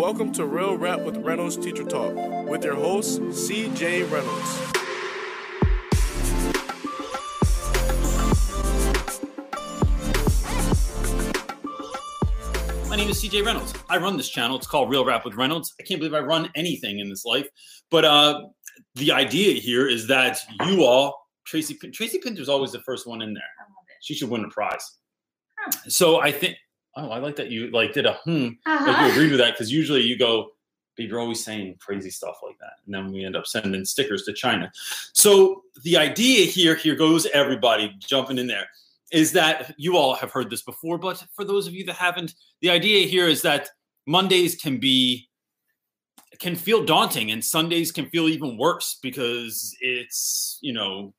Welcome to Real Rap with Reynolds Teacher Talk with your host, CJ Reynolds. My name is CJ Reynolds. I run this channel. It's called Real Rap with Reynolds. I can't believe I run anything in this life. But uh, the idea here is that you all, Tracy, Tracy Pinter's always the first one in there. I love it. She should win a prize. Huh. So I think, oh, I like that you like did a hmm, like Uh-huh. you agreed with that because usually you go, but you're always saying crazy stuff like that, and then we end up sending stickers to China. So the idea here, here goes everybody jumping in there, is that you all have heard this before, but for those of you that haven't, the idea here is that Mondays can be can feel daunting and Sundays can feel even worse because it's you know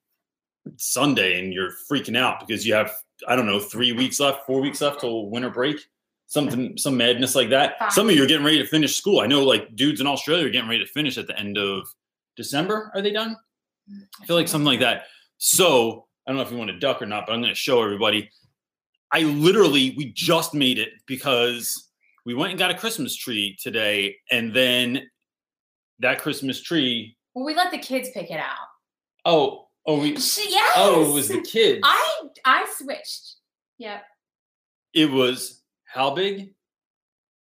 Sunday and you're freaking out because you have I don't know three weeks left, four weeks left till winter break, something some madness like that. Five. Some of you are getting ready to finish school. I know like dudes in Australia are getting ready to finish at the end of December. Are they done? I feel like something like that. So I don't know if you want to duck or not, but I'm going to show everybody. I literally we just made it because we went and got a Christmas tree today, and then that Christmas tree. Well, we let the kids pick it out. Oh, oh, we. She, yes. Oh, it was the kids. I I switched. Yep. It was how big?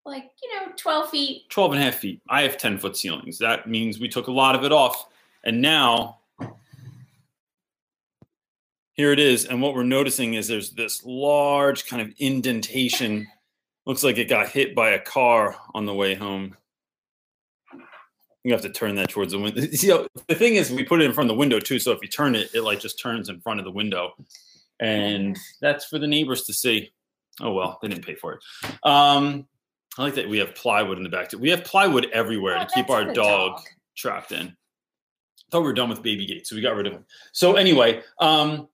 Like you know, twelve feet. 12 and a half feet. I have 10 foot ceilings. That means we took a lot of it off. And now here it is. And what we're noticing is there's this large kind of indentation. Looks like it got hit by a car on the way home. You have to turn that towards the window. See, the thing is, we put it in front of the window too. So if you turn it, it like just turns in front of the window. And that's for the neighbors to see. Oh, well, they didn't pay for it. Um, I like that we have plywood in the back. too. We have plywood everywhere Oh, to keep our the dog, trapped in. Thought we were done with baby gates, so we got rid of them. So anyway, um,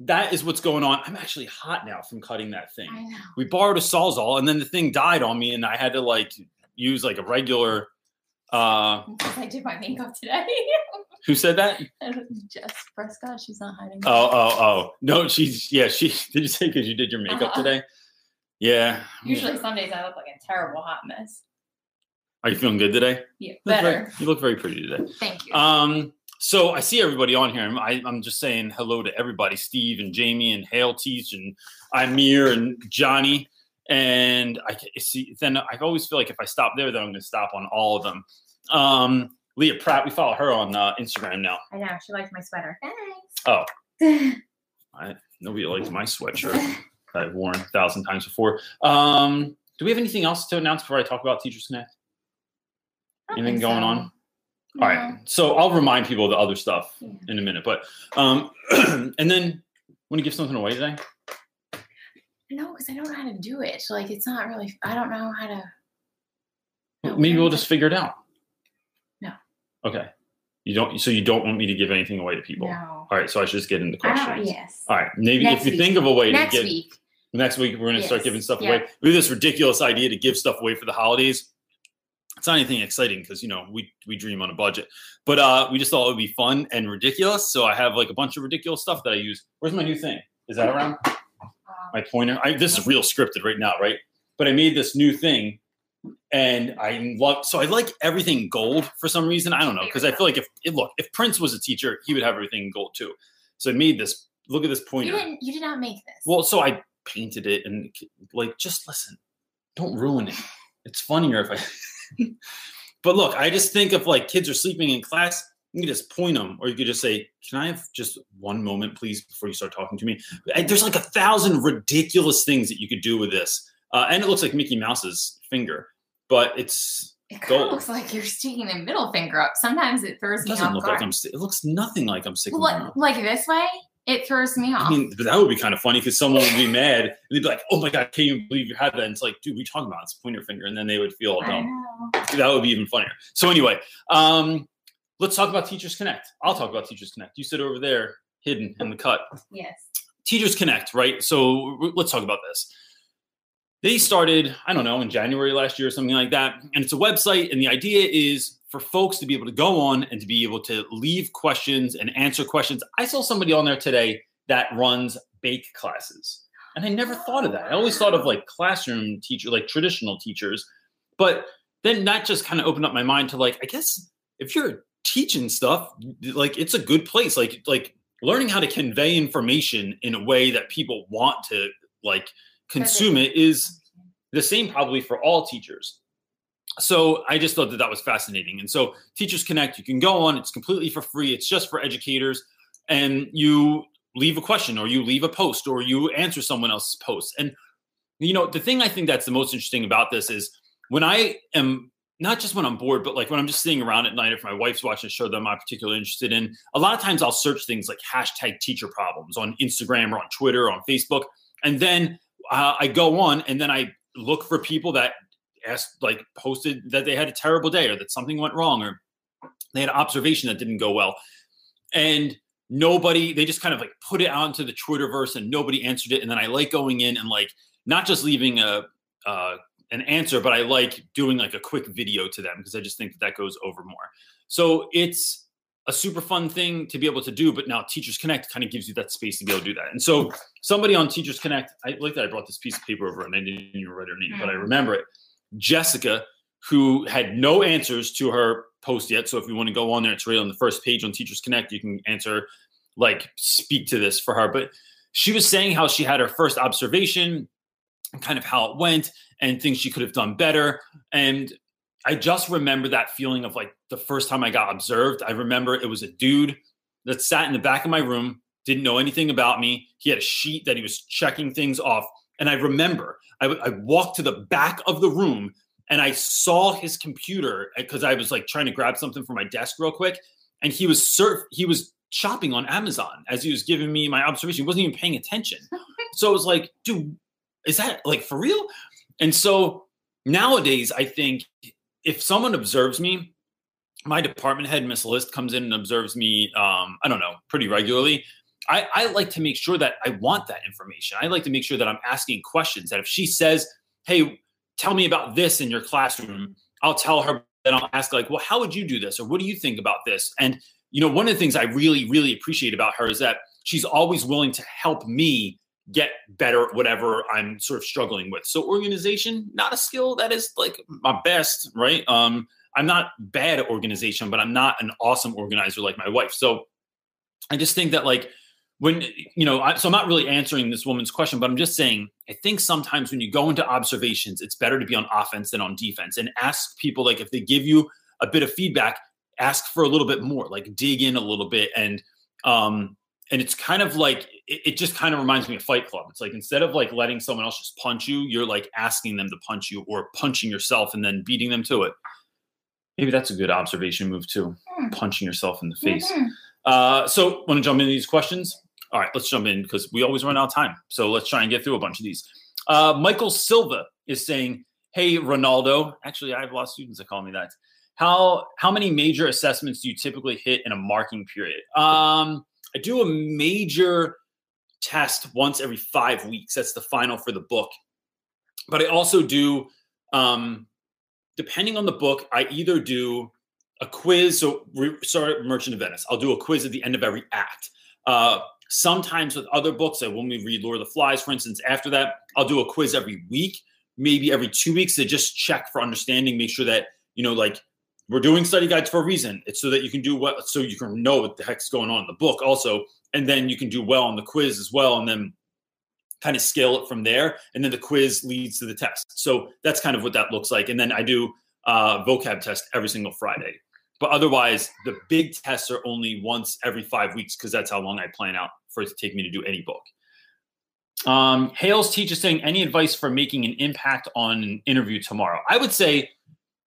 that is what's going on. I'm actually hot now from cutting that thing. I know. We borrowed a sawzall, and then the thing died on me, and I had to like use like a regular. Uh, Because I did my makeup today. who said that? Jess Prescott, she's not hiding. Oh, oh, oh! No, she's yeah. She did you say because you did your makeup Uh-huh. today? Yeah. Usually Sundays I look like a terrible hot mess. Are you feeling good today? Yeah, You look very- better. you look very pretty today. Thank you. Um, so I see everybody on here. and I, I'm just saying hello to everybody: Steve and Jamie and Hale Teach and Amir and Johnny. And I see. Then I always feel like if I stop there, then I'm going to stop on all of them. Um, Leah Pratt, we follow her on uh, Instagram now. I know she likes my sweater. Thanks. Oh. I, nobody likes my sweatshirt that I've worn a thousand times before. Um, do we have anything else to announce before I talk about Teachers Connect? Anything going so. on? All right. So I'll remind people of the other stuff Yeah. in a minute. But um and then want to give something away today? No, because I don't know how to do it. Like it's not really. I don't know how to. No, Maybe we'll just figure it out. No. Okay. You don't so you don't want me to give anything away to people. No. All right, so I should just get into questions. Yes. All right. Maybe Next if you week. think of a way Next to get week. next week we're gonna start giving stuff Yeah. away. We have this ridiculous idea to give stuff away for the holidays. It's not anything exciting because you know we we dream on a budget, but uh we just thought it would be fun and ridiculous. So I have like a bunch of ridiculous stuff that I use. Where's my new thing? Is that around? My pointer. I, this is real scripted right now, right? But I made this new thing, and I love. So I like everything gold for some reason. I don't know because I feel like if look, if Prince was a teacher, he would have everything gold too. So I made this. Look at this you pointer. didn't. You did not make this. Well, so I painted it and like just listen. Don't ruin it. It's funnier if I. but look, I just think if like kids are sleeping in class, you can just point them, or you could just say, "Can I have just one moment, please, before you start talking to me?" There's like a thousand ridiculous things that you could do with this, uh, and it looks like Mickey Mouse's finger, but it's it kind gold. of looks like you're sticking the middle finger up. Sometimes it throws it me off look guard. like I'm. It looks nothing like I'm sticking. Well, like, like this way, it throws me off. I mean, but that would be kind of funny because someone would be mad and they'd be like, "Oh my god, can you believe you had that?" And it's like, "Dude, we talking about? It's point your finger," and then they would feel dumb. know. That would be even funnier. So anyway, um, let's talk about Teachers Connect. I'll talk about Teachers Connect. You sit over there, hidden in the cut. Yes. Teachers Connect, right? So let's talk about this. They started, I don't know, in January last year or something like that. And it's a website. And the idea is for folks to be able to go on and to be able to leave questions and answer questions. I saw somebody on there today that runs bake classes. And I never thought of that. I always thought of like classroom teacher, like traditional teachers. But then that just kind of opened up my mind to like, I guess if you're teaching stuff, like it's a good place. Like like learning how to convey information in a way that people want to like consume it is the same probably for all teachers. So I just thought that that was fascinating. And so Teachers Connect, you can go on, it's completely for free. It's just for educators and you leave a question or you leave a post or you answer someone else's post. And you know, the thing I think that's the most interesting about this is when I am not just when I'm bored, but like when I'm just sitting around at night, if my wife's watching a show that I'm not particularly interested in, a lot of times I'll search things like hashtag teacher problems on Instagram or on Twitter or on Facebook. And then uh, I go on and then I look for people that asked, like, posted that they had a terrible day or that something went wrong or they had an observation that didn't go well. And nobody, they just kind of like put it onto the Twitterverse and nobody answered it. And then I like going in and like not just leaving a, uh, an answer, but I like doing like a quick video to them because I just think that, that goes over more. So it's a super fun thing to be able to do. But now Teachers Connect kind of gives you that space to be able to do that. And so somebody on Teachers Connect, I like that I brought this piece of paper over and I didn't even write her name, but I mm. remember it. Jessica, who had no answers to her post yet. So if you want to go on there, it's right on the first page on Teachers Connect. You can answer, like, speak to this for her. But she was saying how she had her first observation kind of how it went and things she could have done better. And I just remember that feeling of like the first time I got observed. I remember it was a dude that sat in the back of my room, didn't know anything about me. He had a sheet that he was checking things off. And I remember I, I walked to the back of the room and I saw his computer uh, because I was like trying to grab something from my desk real quick. And he was surf, he was shopping on Amazon as he was giving me my observation. He wasn't even paying attention. So I was like, dude, is that like for real? And so nowadays, I think if someone observes me, my department head, Miss List, comes in and observes me, um, I don't know, pretty regularly. I, I like to make sure that I want that information. I like to make sure that I'm asking questions. That if she says, Hey, tell me about this in your classroom, I'll tell her, then I'll ask, like, well, how would you do this? Or what do you think about this? And, you know, one of the things I really, really appreciate about her is that she's always willing to help me get better at whatever I'm sort of struggling with. So organization, not a skill that is like my best, right? Um, I'm not bad at organization, but I'm not an awesome organizer like my wife. So I just think that like when you know, I, so I'm not really answering this woman's question, but I'm just saying I think sometimes when you go into observations, it's better to be on offense than on defense, and ask people like if they give you a bit of feedback, ask for a little bit more, like dig in a little bit and um and it's kind of like it, just kind of reminds me of fight club. It's like instead of like letting someone else just punch you you're like asking them to punch you or punching yourself and then beating them to it. Maybe that's a good observation move too mm. punching yourself in the face. Mm-hmm. uh, so want to jump into these questions? All right let's jump in because we always run out of time. So let's try and get through a bunch of these. Uh, michael silva is saying hey ronaldo. Actually i have a lot of students that call me that. How how many major assessments do you typically hit in a marking period? Um I do a major test once every five weeks. That's the final for the book. But I also do, um, depending on the book, I either do a quiz. So, re- sorry, Merchant of Venice. I'll do a quiz at the end of every act. Uh, sometimes with other books, like when we read Lord of the Flies, for instance, after that, I'll do a quiz every week, maybe every two weeks to just check for understanding, make sure that, you know, like we're doing study guides for a reason. It's so that you can do what, so you can know what the heck's going on in the book also, and then you can do well on the quiz as well, and then kind of scale it from there. And then the quiz leads to the test. So that's kind of what that looks like. And then I do uh, vocab test every single Friday. But otherwise, the big tests are only once every five weeks because that's how long I plan out for it to take me to do any book. Um, Hales teacher saying, any advice for making an impact on an interview tomorrow? I would say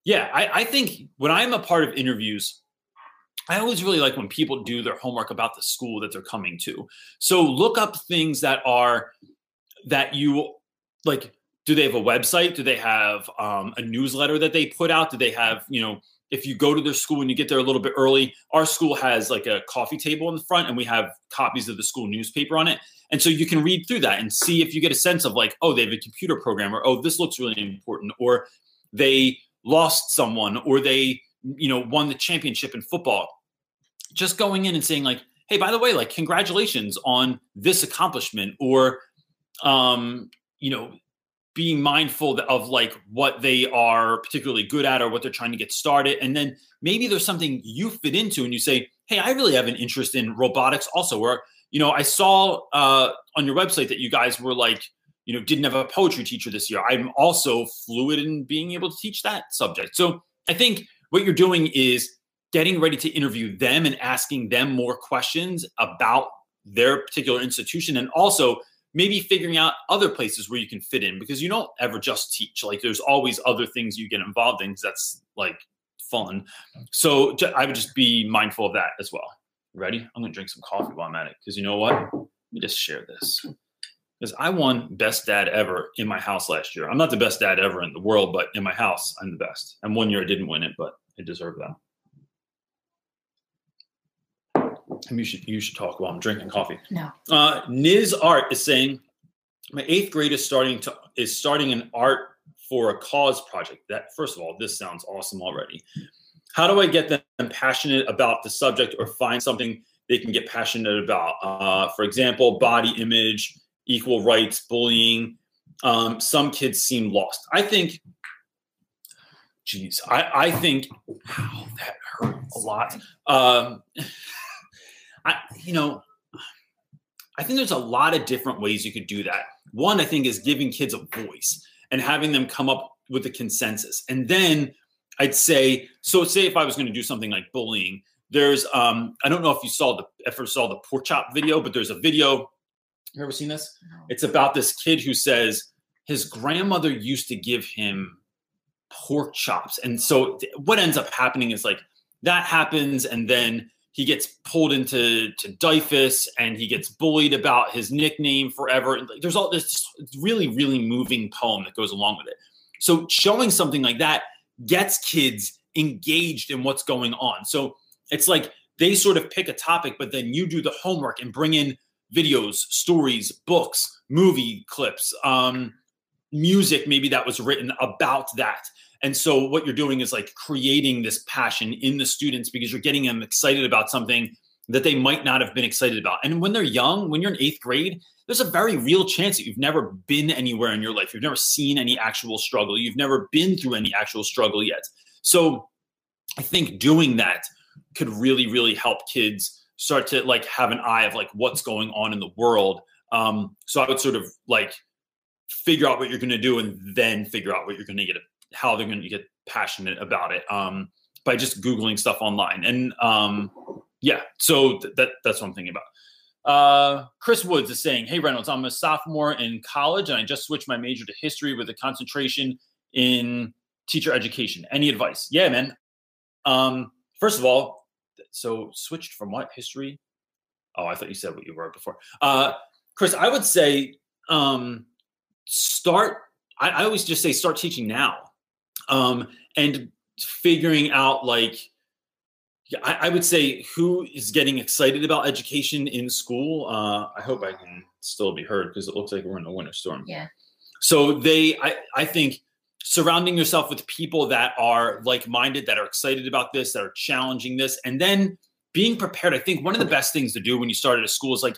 yeah, I, I think when I'm a part of interviews, I always really like when people do their homework about the school that they're coming to. So look up things that are that you like. Do they have a website? Do they have um, a newsletter that they put out? Do they have you know? If you go to their school and you get there a little bit early, our school has like a coffee table in the front, and we have copies of the school newspaper on it. And so you can read through that and see if you get a sense of like, oh, they have a computer program, or oh, this looks really important, or they lost someone or they you know won the championship in football. Just going in and saying like hey by the way like congratulations on this accomplishment or um you know being mindful of like what they are particularly good at or what they're trying to get started. And then maybe there's something you fit into and you say hey i really have an interest in robotics also or you know i saw uh, on your website that you guys were like you know didn't have a poetry teacher this year. I'm also fluid in being able to teach that subject. So i think what you're doing is getting ready to interview them and asking them more questions about their particular institution and also maybe figuring out other places where you can fit in because you don't ever just teach. Like there's always other things you get involved in that's like fun. So i would just be mindful of that as well. Ready? I'm gonna drink some coffee while i'm at it because you know what? Let me just share this because i won best dad ever in my house last year i'm not the best dad ever in the world but in my house i'm the best and one year i didn't win it but i deserve that you should you should talk while I'm drinking coffee. No. Uh, Nizar is saying my eighth grade is starting to is starting an art for a cause project. That first of all, this sounds awesome already. How do I get them passionate about the subject or find something they can get passionate about? Uh, for example, body image, equal rights, bullying. Um, some kids seem lost. I think. Geez, I, I think wow, that hurt a lot. Um, I, you know, I think there's a lot of different ways you could do that. One, I think, is giving kids a voice and having them come up with a consensus. And then I'd say, so say if I was going to do something like bullying, there's, um, I don't know if you saw the, ever saw the pork chop video, but there's a video. You ever seen this? It's about this kid who says his grandmother used to give him pork chops. And so what ends up happening is like that happens. And then he gets pulled into to DYFS and he gets bullied about his nickname forever. There's all this really, really moving poem that goes along with it. So showing something like that gets kids engaged in what's going on. So it's like they sort of pick a topic, but then you do the homework and bring in videos, stories, books, movie clips, um, music maybe that was written about that and so what you're doing is like creating this passion in the students because you're getting them excited about something that they might not have been excited about. And when they're young, when you're in eighth grade, there's a very real chance that you've never been anywhere in your life. You've never seen any actual struggle. You've never been through any actual struggle yet. So I think doing that could really, really help kids start to like have an eye of like what's going on in the world. Um, so I would sort of like figure out what you're going to do and then figure out what you're going to get how they're going to get passionate about it um, by just googling stuff online. And um, yeah, so th- that that's what I'm thinking about. Uh, Chris Woods is saying, "Hey Reynolds, I'm a sophomore in college, and I just switched my major to history with a concentration in teacher education. Any advice? Yeah, man. Um, first of all, so switched from what history? Oh, I thought you said what you were before. Uh, Chris, I would say um, start. I, I always just say start teaching now um, and figuring out like I, I, would say who is getting excited about education in school. Uh, I hope I can still be heard because it looks like we're in a winter storm. Yeah. So they, I, I think surrounding yourself with people that are like-minded, that are excited about this, that are challenging this, and then being prepared. I think one of the best things to do when you start at a school is like,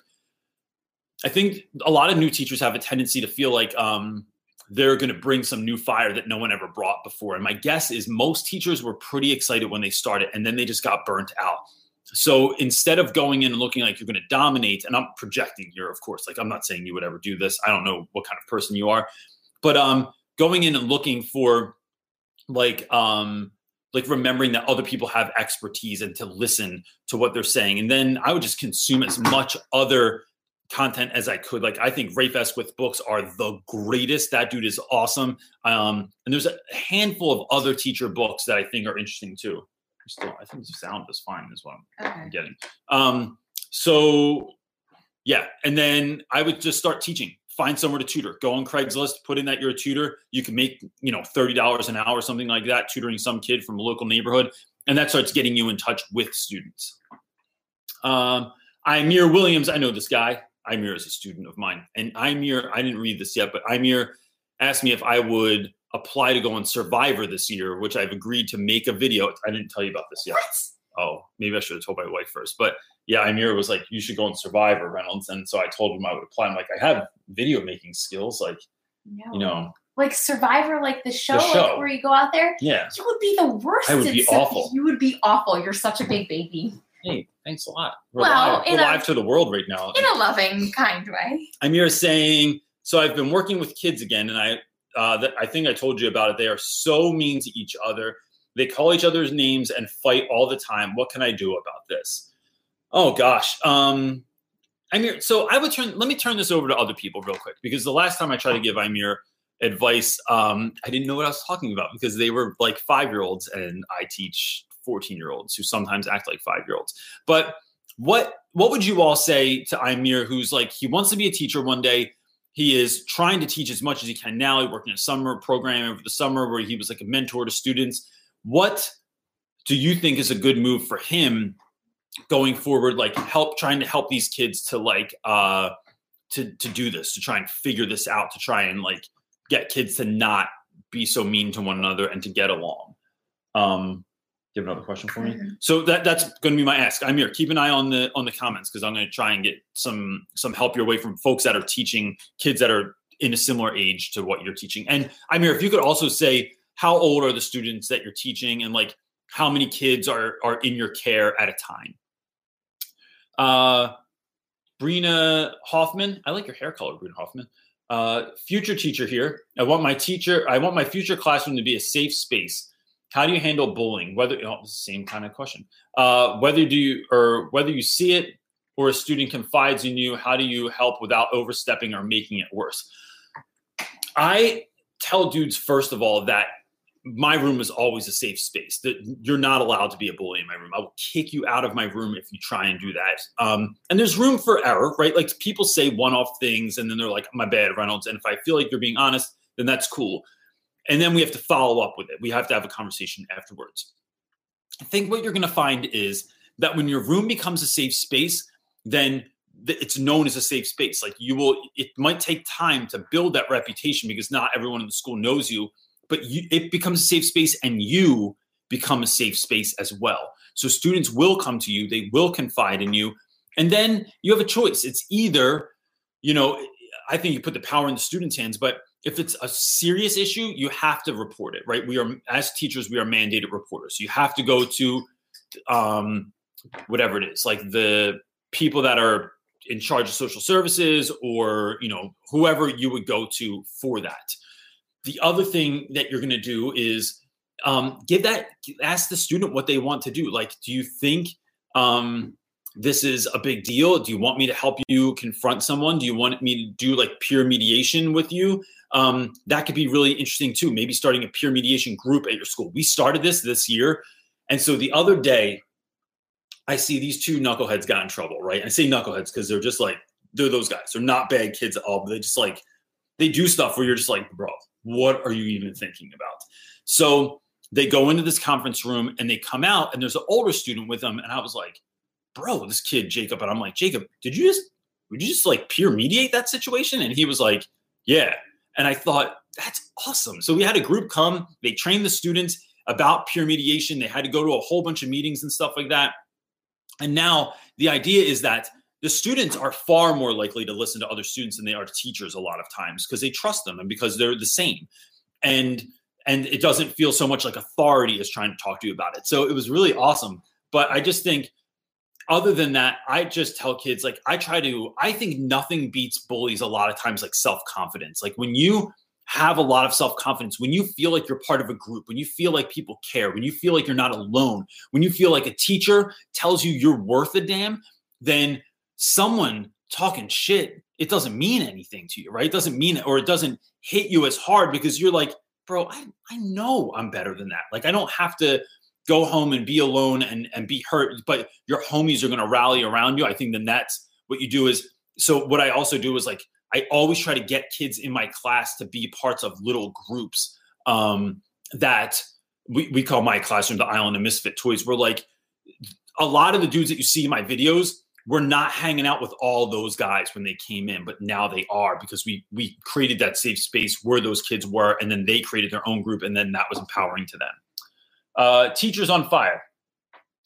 I think a lot of new teachers have a tendency to feel like um, they're going to bring some new fire that no one ever brought before. And my guess is most teachers were pretty excited when they started and then they just got burnt out. So instead of going in and looking like you're going to dominate, and I'm projecting here, of course, like I'm not saying you would ever do this. I don't know what kind of person you are, but um, going in and looking for like um, like remembering that other people have expertise and to listen to what they're saying, and then I would just consume as much other content as I could. Like I think Rafe Esquith books are the greatest. That dude is awesome. Um, and there's a handful of other teacher books that I think are interesting too. Still, I think the sound is fine. Is what I'm, okay. getting. Um, so yeah, and then I would just start teaching. Find somewhere to tutor. Go on Craigslist. Put in that you're a tutor. You can make you know thirty dollars an hour, or something like that, tutoring some kid from a local neighborhood, and that starts getting you in touch with students. Um, Amir Williams, I know this guy. Amir is a student of mine. And Amir, I didn't read this yet, but Amir asked me if I would apply to go on Survivor this year, which I've agreed to make a video. I didn't tell you about this yet. What? Oh, maybe I should have told my wife first. But yeah, Amir was like, you should go on Survivor, Reynolds. And so I told him I would apply. I'm like, I have video making skills. Like, no. you know, like Survivor, like the show, show. Like where you go out there, Yeah. you would be the worst. I would be awful. You would be awful. You're such a big baby Hey, thanks a lot. We're Well, live, We're a- live to the world right now. in a loving, kind way. Amir is saying, so I've been working with kids again, and I, uh, that I think I told you about it. They are so mean to each other. They call each other's names and fight all the time. What can I do about this? Oh gosh. Um, Amir, so I would turn. Let me turn this over to other people real quick because the last time I tried to give Amir advice, um, I didn't know what I was talking about because they were like five year olds, and I teach fourteen year olds who sometimes act like five year olds. But what what would you all say to Amir, who's like he wants to be a teacher one day? He is trying to teach as much as he can now. He worked in a summer program over the summer where he was like a mentor to students. What do you think is a good move for him going forward? Like help trying to help these kids to like uh to to do this, to try and figure this out, to try and like get kids to not be so mean to one another and to get along. Um, you have another question for me? So that that's going to be my ask. I'm here. Keep an eye on the on the comments because I'm going to try and get some some help your way from folks that are teaching kids that are in a similar age to what you're teaching. And I'm here. If you could also say how old are the students that you're teaching and like how many kids are are in your care at a time. Uh, Brina Hoffman, I like your hair color, Brina Hoffman. Uh, future teacher here. I want my teacher. I want my future classroom to be a safe space. How do you handle bullying? Whether oh, same kind of question. Uh, whether do you or whether you see it or a student confides in you, how do you help without overstepping or making it worse? I tell dudes first of all that my room is always a safe space. That you're not allowed to be a bully in my room. I will kick you out of my room if you try and do that. Um, and there's room for error, right? Like people say one-off things, and then they're like, "My bad, Reynolds." And if I feel like you're being honest, then that's cool. And then we have to follow up with it. We have to have a conversation afterwards. I think what you're going to find is that when your room becomes a safe space, then it's known as a safe space. Like you will, it might take time to build that reputation because not everyone in the school knows you, but you, it becomes a safe space and you become a safe space as well. So students will come to you, they will confide in you, and then you have a choice. It's either, you know, I think you put the power in the students' hands, but if it's a serious issue, you have to report it, right? We are, as teachers, we are mandated reporters. So you have to go to, um, whatever it is, like the people that are in charge of social services or, you know, whoever you would go to for that. The other thing that you're going to do is um, give that, ask the student what they want to do. Like, do you think um, this is a big deal? Do you want me to help you confront someone? Do you want me to do like peer mediation with you? Um, that could be really interesting too. Maybe starting a peer mediation group at your school. We started this this year. And so the other day, I see these two knuckleheads got in trouble, right? I say knuckleheads because they're just like, they're those guys. They're not bad kids at all, but they just like, they do stuff where you're just like, bro, what are you even thinking about? So they go into this conference room and they come out and there's an older student with them. And I was like, bro, this kid, Jacob. And I'm like, Jacob, did you just, would you just like peer mediate that situation? And he was like, yeah. And I thought, that's awesome. So we had a group come, they trained the students about peer mediation. They had to go to a whole bunch of meetings and stuff like that. And now the idea is that the students are far more likely to listen to other students than they are to teachers a lot of times because they trust them and because they're the same. And and it doesn't feel so much like authority is trying to talk to you about it. So it was really awesome. But I just think other than that, I just tell kids like I try to I think nothing beats bullies a lot of times like self-confidence. Like when you have a lot of self-confidence, when you feel like you're part of a group, when you feel like people care, when you feel like you're not alone, when you feel like a teacher tells you you're worth a damn, then someone talking shit, it doesn't mean anything to you, right? It doesn't mean it, or it doesn't hit you as hard because you're like, bro, I, I know I'm better than that. Like I don't have to go home and be alone and, and be hurt, but your homies are gonna rally around you. I think then that's what you do is so what I also do is like I always try to get kids in my class to be parts of little groups um, that we, we call my classroom the Island of Misfit Toys. We're like a lot of the dudes that you see in my videos were not hanging out with all those guys when they came in, but now they are because we we created that safe space where those kids were, and then they created their own group, and then that was empowering to them. Uh, teachers on fire.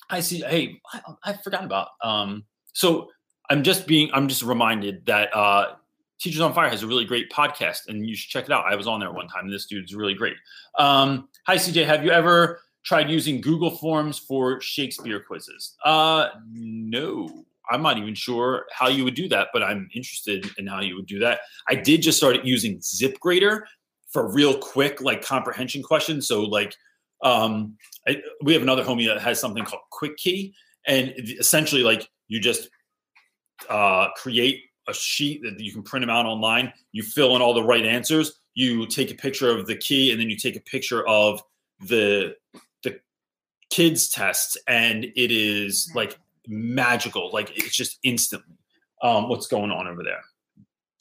I see. Hey, I, I forgot about. Um, so I'm just being. I'm just reminded that uh, Teachers on Fire has a really great podcast, and you should check it out. I was on there one time, and this dude's really great. Um, hi, CJ. Have you ever tried using Google Forms for Shakespeare quizzes? Uh, no. I'm not even sure how you would do that, but I'm interested in how you would do that. I did just start using ZipGrader for real quick, like comprehension questions. So, like, um, I, we have another homie that has something called Quick Key, and essentially, like, you just uh, create a sheet that you can print them out online. You fill in all the right answers. You take a picture of the key, and then you take a picture of the the kids' tests, and it is like magical. Like it's just instantly um, what's going on over there.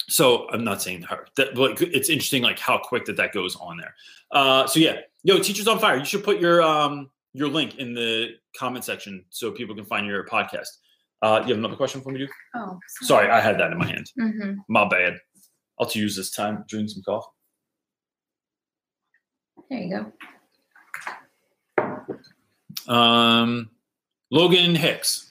So I'm not saying her. That, but it's interesting, like how quick that that goes on there. Uh, so yeah, yo, teachers on fire. You should put your um your link in the comment section so people can find your podcast. Uh, you have another question for me, dude? Oh, Sorry, I had that in my hand. Mm-hmm. My bad. I'll to use this time drink some coffee. There you go. Um, Logan Hicks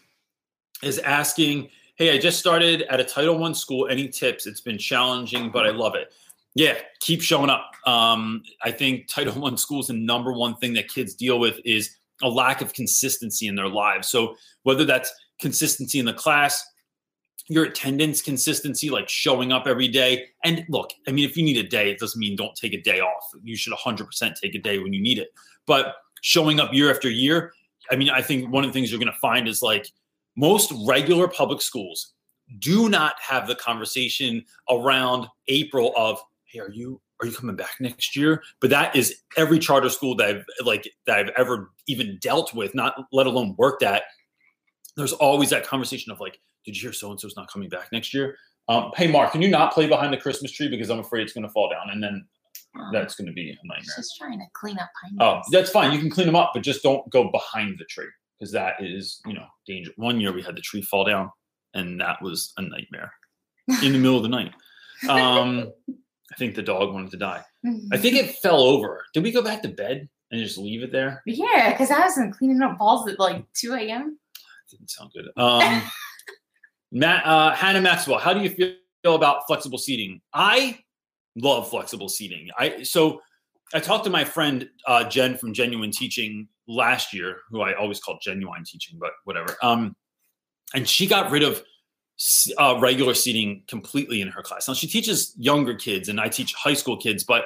is asking, "Hey, I just started at a Title One school. Any tips? It's been challenging, but I love it. Yeah, keep showing up. Um, I think Title One schools, the number one thing that kids deal with is a lack of consistency in their lives. So whether that's consistency in the class, your attendance consistency, like showing up every day. And look, I mean, if you need a day, it doesn't mean don't take a day off. You should 100% take a day when you need it. But showing up year after year, I mean, I think one of the things you're going to find is like most regular public schools do not have the conversation around April of, hey, are you are you coming back next year? But that is every charter school that I've like that I've ever even dealt with, not let alone worked at. There's always that conversation of like, did you hear so and so's not coming back next year? Um, hey, Mark, can you not play behind the Christmas tree because I'm afraid it's going to fall down, and then Um, that's going to be a nightmare. just trying to clean up pine Oh, that's fine. You can clean them up, but just don't go behind the tree because that is, you know, danger. One year we had the tree fall down, and that was a nightmare in the middle of the night. Um, I think the dog wanted to die. I think it fell over. Did we go back to bed and just leave it there? Yeah, because I wasn't cleaning up balls at like 2 a.m. Didn't sound good. Um, Matt, uh, Hannah Maxwell, how do you feel about flexible seating? I love flexible seating. I so I talked to my friend uh, Jen from Genuine Teaching last year, who I always called Genuine Teaching, but whatever. Um, and she got rid of uh, regular seating completely in her class. Now she teaches younger kids, and I teach high school kids, but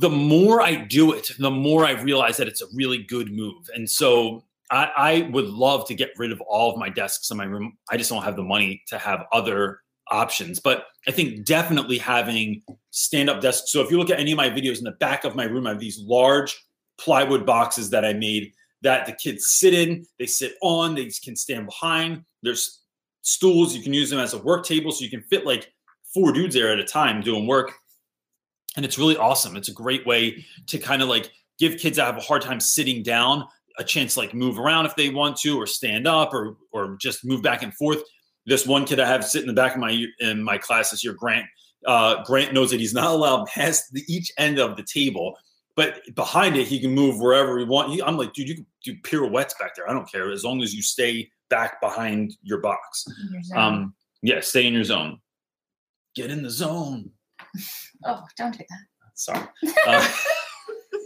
the more I do it, the more I realize that it's a really good move. And so I, I would love to get rid of all of my desks in my room. I just don't have the money to have other options. But I think definitely having stand up desks. So if you look at any of my videos in the back of my room, I have these large plywood boxes that I made that the kids sit in, they sit on, they can stand behind. There's stools, you can use them as a work table. So you can fit like four dudes there at a time doing work and it's really awesome. It's a great way to kind of like give kids that have a hard time sitting down a chance to like move around if they want to, or stand up, or or just move back and forth. This one kid I have sit in the back of my in my class this year, Grant. Uh, Grant knows that he's not allowed past the, each end of the table, but behind it he can move wherever he want. He, I'm like, dude, you can do pirouettes back there. I don't care as long as you stay back behind your box. your. Um, yeah, stay in your zone. Get in the zone. oh, don't do that. Sorry. Uh,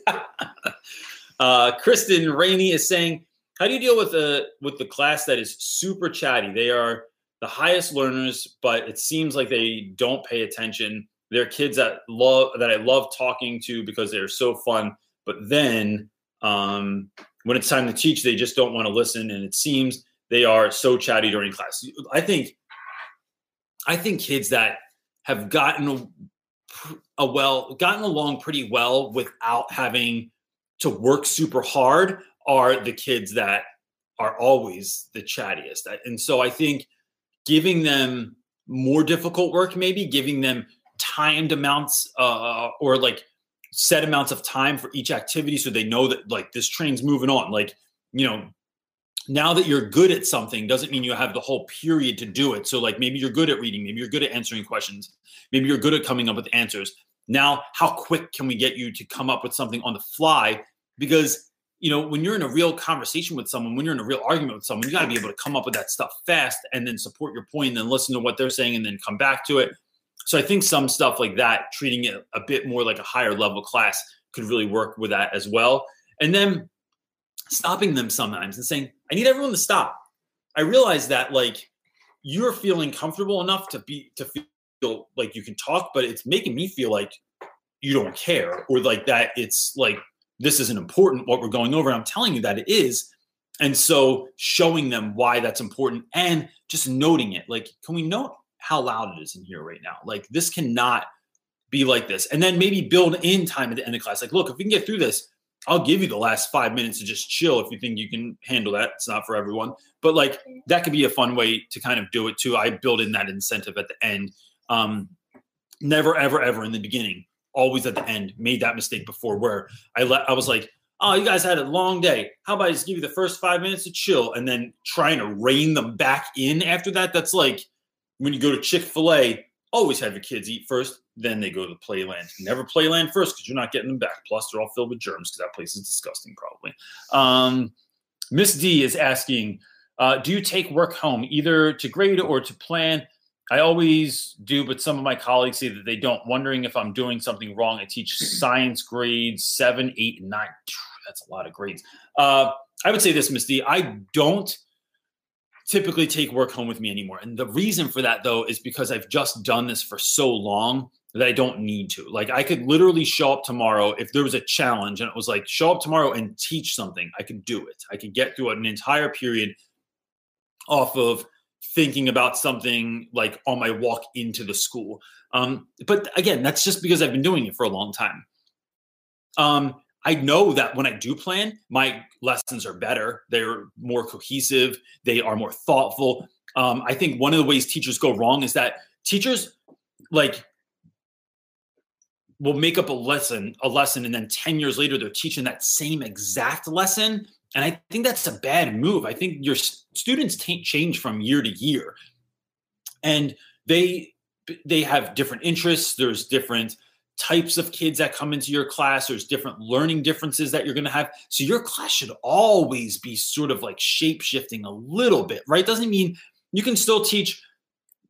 uh, Kristen Rainey is saying, "How do you deal with the with the class that is super chatty? They are the highest learners, but it seems like they don't pay attention. They're kids that love that I love talking to because they're so fun, but then um, when it's time to teach, they just don't want to listen, and it seems they are so chatty during class. I think, I think kids that have gotten a well gotten along pretty well without having to work super hard are the kids that are always the chattiest and so i think giving them more difficult work maybe giving them timed amounts uh, or like set amounts of time for each activity so they know that like this train's moving on. Like you know now that you're good at something doesn't mean you have the whole period to do it. So like maybe you're good at reading maybe you're good at answering questions maybe you're good at coming up with answers. Now how quick can we get you to come up with something on the fly? Because you know when you're in a real conversation with someone when you're in a real argument with someone you got to be able to come up with that stuff fast and then support your point and then listen to what they're saying and then come back to it So I think some stuff like that, treating it a bit more like a higher level class, could really work with that as well. And then stopping them sometimes and saying, I need everyone to stop. I realize that like you're feeling comfortable enough to be to feel like you can talk, but it's making me feel like you don't care or like that it's like this isn't important what we're going over. I'm telling you that it is. And so showing them why that's important and just noting it. Like, can we note how loud it is in here right now? Like, this cannot be like this. And then maybe build in time at the end of class. Like, look, if we can get through this, I'll give you the last five minutes to just chill if you think you can handle that. It's not for everyone, but like that could be a fun way to kind of do it too. I build in that incentive at the end. Um, never, ever, ever in the beginning, always at the end. Made that mistake before where I let I was like, oh, you guys had a long day. How about I just give you the first five minutes to chill and then trying to rein them back in after that? That's like when you go to Chick fil A, always have your kids eat first, then they go to playland. Never playland first because you're not getting them back. Plus, they're all filled with germs because that place is disgusting, probably. Um, Miss D is asking, uh, do you take work home either to grade or to plan? I always do, but some of my colleagues say that they don't. Wondering if I'm doing something wrong. I teach science grades seven, eight, and nine. That's a lot of grades. Uh, I would say this, Miss D. I don't typically take work home with me anymore. And the reason for that, though, is because I've just done this for so long that I don't need to. Like, I could literally show up tomorrow if there was a challenge and it was like, show up tomorrow and teach something. I could do it. I could get through an entire period off of thinking about something like on my walk into the school. Um, but again, that's just because I've been doing it for a long time. Um, I know that when I do plan, my lessons are better. They're more cohesive. They are more thoughtful. Um, I think one of the ways teachers go wrong is that teachers like will make up a lesson, a lesson, and then 10 years later they're teaching that same exact lesson. And I think that's a bad move. I think your students t- change from year to year. And they they have different interests, there's different types of kids that come into your class there's different learning differences that you're going to have so your class should always be sort of like shape shifting a little bit right doesn't mean you can still teach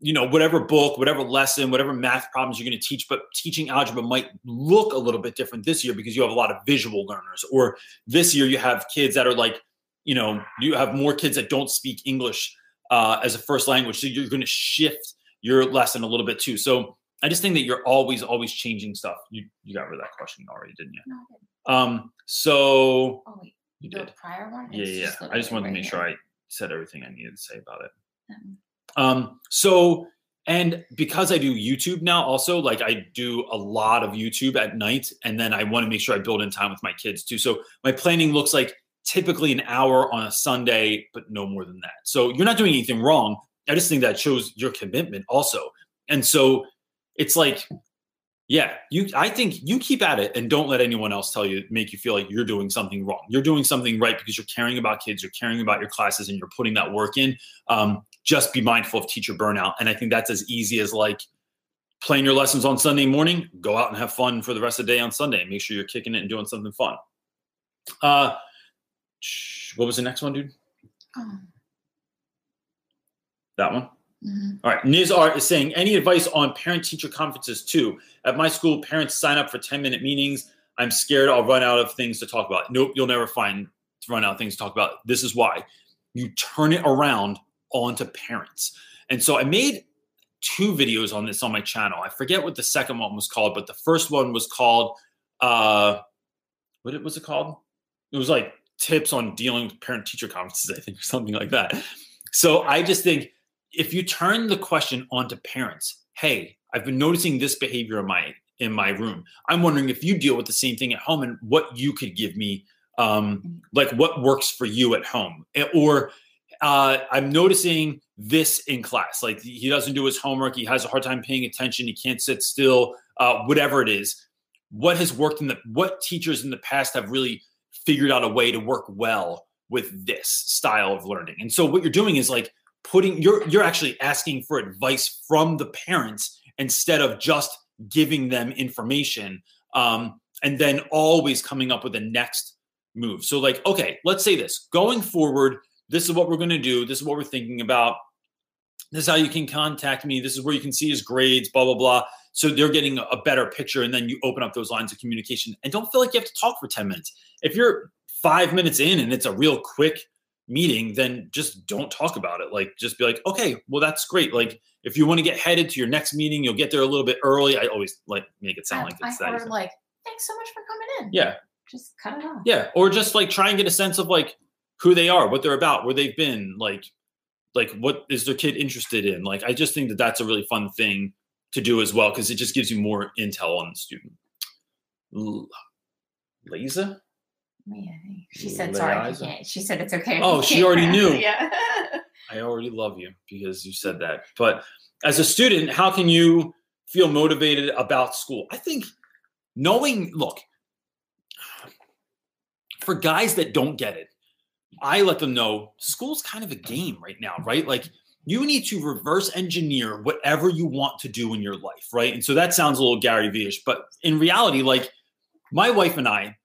you know whatever book whatever lesson whatever math problems you're going to teach but teaching algebra might look a little bit different this year because you have a lot of visual learners or this year you have kids that are like you know you have more kids that don't speak english uh, as a first language so you're going to shift your lesson a little bit too so I just think that you're always, always changing stuff. You you got rid of that question already, didn't you? No. Um, so Oh wait, you the did. prior one. Yeah, yeah. just I just wanted to make right sure. I said everything I needed to say about it. Um, Um, so and because I do YouTube now, also like I do a lot of YouTube at night, and then I want to make sure I build in time with my kids too. So my planning looks like typically an hour on a Sunday, but no more than that. So you're not doing anything wrong. I just think that shows your commitment also. And so it's like, yeah, you I think you keep at it and don't let anyone else tell you, make you feel like you're doing something wrong. You're doing something right because you're caring about kids, you're caring about your classes, and you're putting that work in. Um, just be mindful of teacher burnout. And I think that's as easy as like playing your lessons on Sunday morning, go out and have fun for the rest of the day on Sunday. Make sure you're kicking it and doing something fun. Uh, what was the next one, dude? oh, That one? mhm. All right. Nizar is saying, any advice on parent teacher conferences too? At my school, parents sign up for 10 minute meetings. I'm scared I'll run out of things to talk about. Nope, you'll never find to run out of things to talk about. This is why you turn it around onto parents. And so I made two videos on this on my channel. I forget what the second one was called, but the first one was called uh what was it called? It was like tips on dealing with parent teacher conferences, I think, or something like that. So I just think if you turn the question onto parents, hey, I've been noticing this behavior in my in my room. I'm wondering if you deal with the same thing at home and what you could give me, um, like what works for you at home, or uh, I'm noticing this in class. Like he doesn't do his homework, he has a hard time paying attention, he can't sit still, uh, whatever it is. What has worked in the what teachers in the past have really figured out a way to work well with this style of learning. And so what you're doing is like putting you're you're actually asking for advice from the parents instead of just giving them information um, and then always coming up with the next move. So like okay, let's say this. Going forward, this is what we're going to do. This is what we're thinking about. this is how you can contact me. This is where you can see his grades, blah, blah, blah. So they're getting a better picture. And then you open up those lines of communication and don't feel like you have to talk for 10 minutes. If you're five minutes in and it's a real quick meeting, then just don't talk about it. Like, just be like, okay, well, that's great. Like, if you want to get headed to your next meeting, you'll get there a little bit early. I always like make it sound I, like I it's that. heard like, thanks so much for coming in. Yeah, Just cut it off. yeah, or just like try and get a sense of like who they are, what they're about, where they've been, like, like what is their kid interested in? Like, I just think that that's a really fun thing to do as well because it just gives you more intel on the student. L- Lisa? Yeah, she said sorry. I can't. She said it's okay. Oh, she already knew. Yeah. I already love you because you said that. But as a student, how can you feel motivated about school? I think knowing, look, for guys that don't get it, I let them know school's kind of a game right now, right? Like you need to reverse engineer whatever you want to do in your life, right? And so that sounds a little Gary Vee-ish, but in reality, like my wife and I,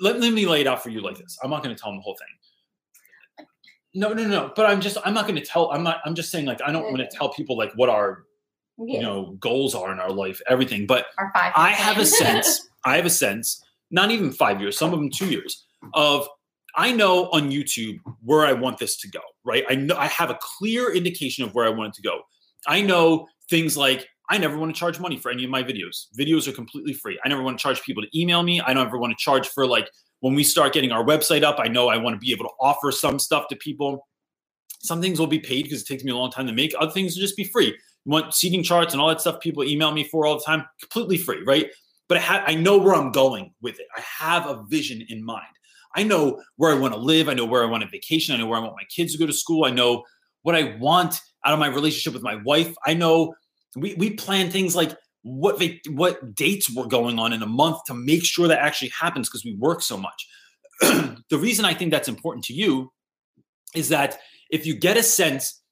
let, let me lay it out for you like this. I'm not going to tell them the whole thing. No, no, no. But I'm just, I'm not going to tell. I'm not. I'm just saying, like, I don't want to tell people like what our, you know, goals are in our life, everything. But I have a sense. I have a sense. Not even five years. Some of them two years. Of I know on YouTube where I want this to go. Right. I know I have a clear indication of where I want it to go. I know things like I never want to charge money for any of my videos. Videos are completely free. I never want to charge people to email me. I don't ever want to charge for like when we start getting our website up. I know I want to be able to offer some stuff to people. Some things will be paid because it takes me a long time to make. Other things will just be free. You want seating charts and all that stuff people email me for all the time, completely free, right? But I, ha- I know where I'm going with it. I have a vision in mind. I know where I want to live. I know where I want to vacation. I know where I want my kids to go to school. I know what I want out of my relationship with my wife. I know we, we plan things like what vac- what dates we're going on in a month to make sure that actually happens because we work so much. the reason I think that's important to you is that if you get a sense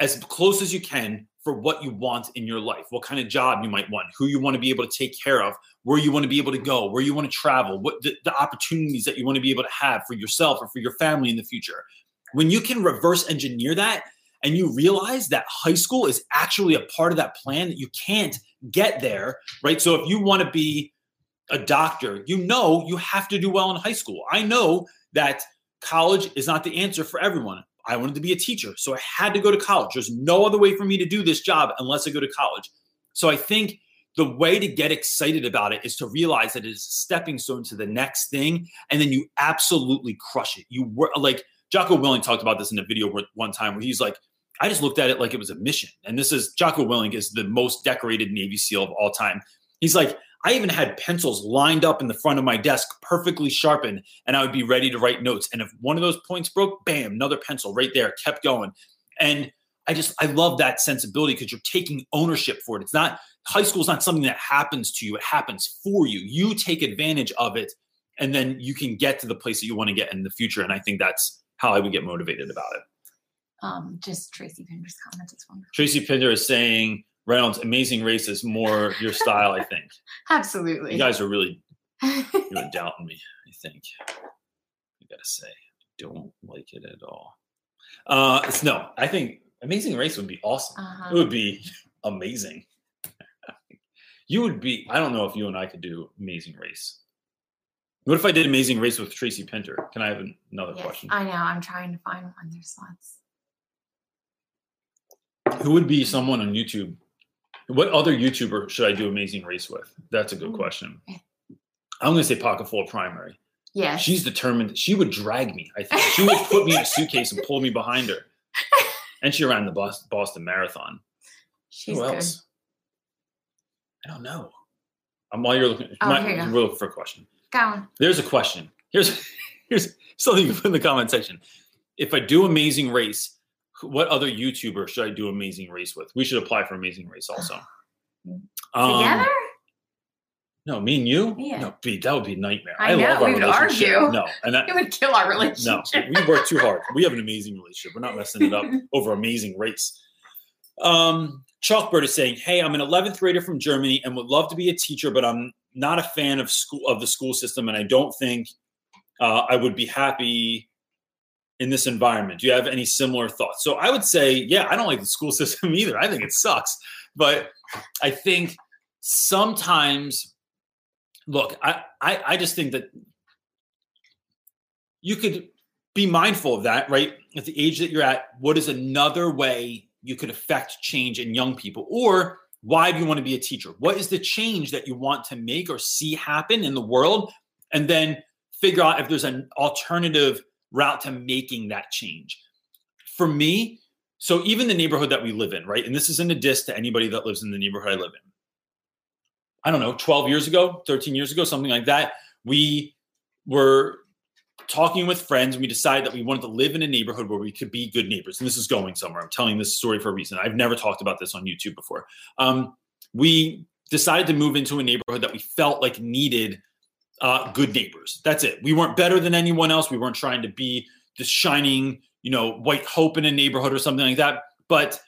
as close as you can for what you want in your life, what kind of job you might want, who you want to be able to take care of, where you want to be able to go, where you want to travel, what the, the opportunities that you want to be able to have for yourself or for your family in the future. When you can reverse engineer that and you realize that high school is actually a part of that plan that you can't get there, right? So if you want to be a doctor, you know you have to do well in high school. I know that college is not the answer for everyone. I wanted to be a teacher, so I had to go to college. There's no other way for me to do this job unless I go to college. So I think the way to get excited about it is to realize that it is a stepping stone to the next thing, and then you absolutely crush it. You were like Jocko Willink talked about this in a video one time where he's like, I just looked at it like it was a mission. And this is Jocko Willink is the most decorated Navy SEAL of all time. He's like, I even had pencils lined up in the front of my desk, perfectly sharpened, and I would be ready to write notes. And if one of those points broke, bam, another pencil right there, kept going. And I just, I love that sensibility because you're taking ownership for it. It's not, high school is not something that happens to you, it happens for you. You take advantage of it, and then you can get to the place that you want to get in the future. And I think that's how I would get motivated about it. Um, just Tracy Pinder's comment is wonderful. Tracy Pinder is saying, Reynolds, Amazing Race is more your style, I think. Absolutely. You guys are really you're doubting me, I think. I gotta say, don't like it at all. Uh no, I think Amazing Race would be awesome. Uh-huh. It would be amazing. you would be, I don't know if you and I could do Amazing Race. What if I did Amazing Race with Tracy Pinter? Can I have an- another Yes, question? I know. I'm trying to find one. There's lots. Who would be someone on YouTube? What other YouTuber should I do Amazing Race with? That's a good Ooh. question. I'm gonna say Pocket Full Primary. Yeah. She's determined. She would drag me. I think she would put me in a suitcase and pull me behind her. And she ran the Boston, Marathon. She's Who good. else? I don't know. Um, while you're looking, Oh, my- you we're looking for a question. Go on. There's a question. Here's here's something you can put in the comment section. If I do Amazing Race, what other YouTuber should I do Amazing Race with? We should apply for Amazing Race also. Um, Together? No, me and you? Yeah. No, be, that would be a nightmare. I know, love our we would relationship. argue. No, and that, It would kill our relationship. no, we work too hard. We have an amazing relationship. We're not messing it up over amazing race. Um, Chalkbird is saying, "Hey, I'm an 11th grader from Germany and would love to be a teacher, but I'm not a fan of school of the school system, and I don't think uh, I would be happy in this environment? Do you have any similar thoughts? So I would say, yeah, I don't like the school system either. I think it sucks. But I think sometimes, look, I, I, I just think that you could be mindful of that, right? At the age that you're at, what is another way you could affect change in young people? Or why do you want to be a teacher? What is the change that you want to make or see happen in the world? And then figure out if there's an alternative route to making that change. For me, so even the neighborhood that we live in, right? And this isn't a diss to anybody that lives in the neighborhood I live in. I don't know, 12 years ago, 13 years ago, something like that, we were talking with friends and we decided that we wanted to live in a neighborhood where we could be good neighbors. And this is going somewhere. I'm telling this story for a reason. I've never talked about this on YouTube before. Um, we decided to move into a neighborhood that we felt like needed uh, good neighbors. That's it. We weren't better than anyone else. We weren't trying to be the shining, you know, white hope in a neighborhood or something like that. But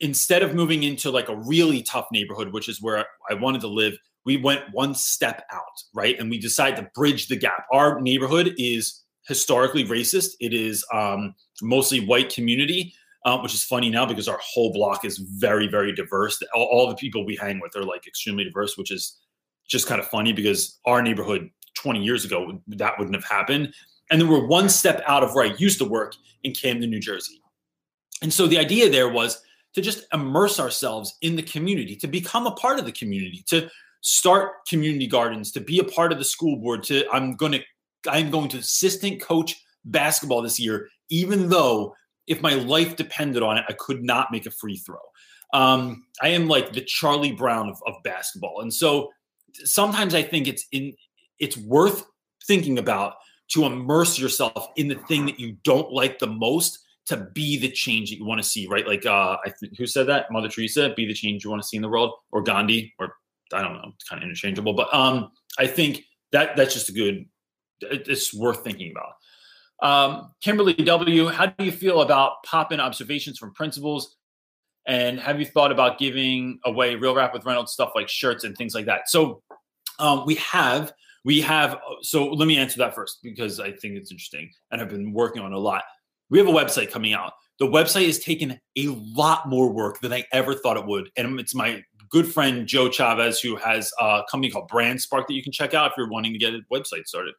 instead of moving into like a really tough neighborhood, which is where I wanted to live, we went one step out, right? And we decided to bridge the gap. Our neighborhood is historically racist. It is um, mostly white community, um, which is funny now because our whole block is very, very diverse. All, all, the people we hang with are like extremely diverse, which is just kind of funny because our neighborhood 20 years ago that wouldn't have happened. And then we're one step out of where I used to work in Camden, New Jersey. And so the idea there was to just immerse ourselves in the community, to become a part of the community, to start community gardens, to be a part of the school board, to I'm going to I'm going to assistant coach basketball this year, even though if my life depended on it, I could not make a free throw. Um, I am like the Charlie Brown of, of basketball. And so sometimes I think it's in it's worth thinking about to immerse yourself in the thing that you don't like the most to be the change that you want to see, right? Like uh I think who said that? Mother Teresa, be the change you want to see in the world, or Gandhi, or I don't know, it's kind of interchangeable. But um I think that that's just a good it's worth thinking about. Um, Kimberly W, how do you feel about pop-in observations from principals? And have you thought about giving away real rap with Reynolds stuff like shirts and things like that? So um, we have, we have. So let me answer that first because I think it's interesting and I've been working on a lot. We have a website coming out. The website has taken a lot more work than I ever thought it would, and it's my good friend Joe Chavez who has a company called Brand Spark that you can check out if you're wanting to get a website started.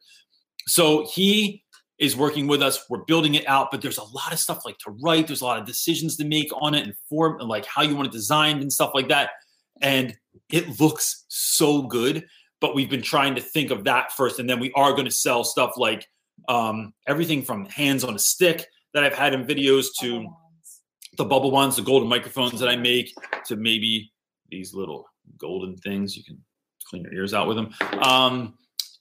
So he is working with us. We're building it out, but there's a lot of stuff like to write. There's a lot of decisions to make on it and form and like how you want it designed and stuff like that. And it looks so good, but we've been trying to think of that first. And then we are going to sell stuff like um, everything from hands on a stick that I've had in videos to the bubble ones, the golden microphones that I make to maybe these little golden things. You can clean your ears out with them. Um,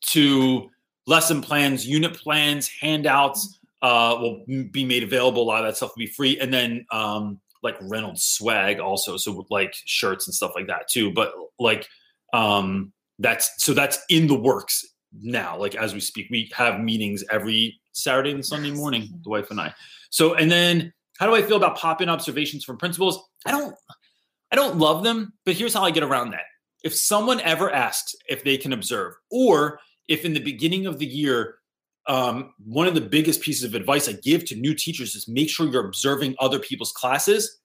to lesson plans, unit plans, handouts uh, will be made available. A lot of that stuff will be free, and then um, like Reynolds swag also, so like shirts and stuff like that too. But like um, that's so that's in the works now. Like as we speak, we have meetings every Saturday and Sunday morning, the wife and I. So and then how do I feel about pop-in observations from principals? I don't I don't love them, but here's how I get around that. If someone ever asks if they can observe, or if in the beginning of the year, um, one of the biggest pieces of advice I give to new teachers is make sure you're observing other people's classes.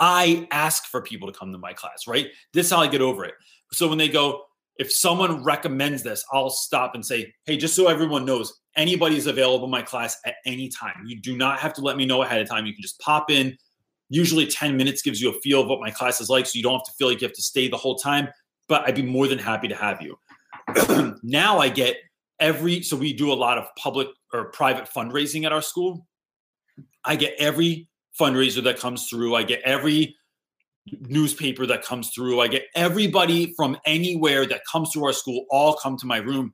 I ask for people to come to my class, right? This is how I get over it. So when they go, if someone recommends this, I'll stop and say, hey, just so everyone knows, anybody is available in my class at any time. You do not have to let me know ahead of time. You can just pop in. Usually 10 minutes gives you a feel of what my class is like. So you don't have to feel like you have to stay the whole time, but I'd be more than happy to have you. now I get every so we do a lot of public or private fundraising at our school. I get every fundraiser that comes through. I get every newspaper that comes through. I get everybody from anywhere that comes to our school all come to my room.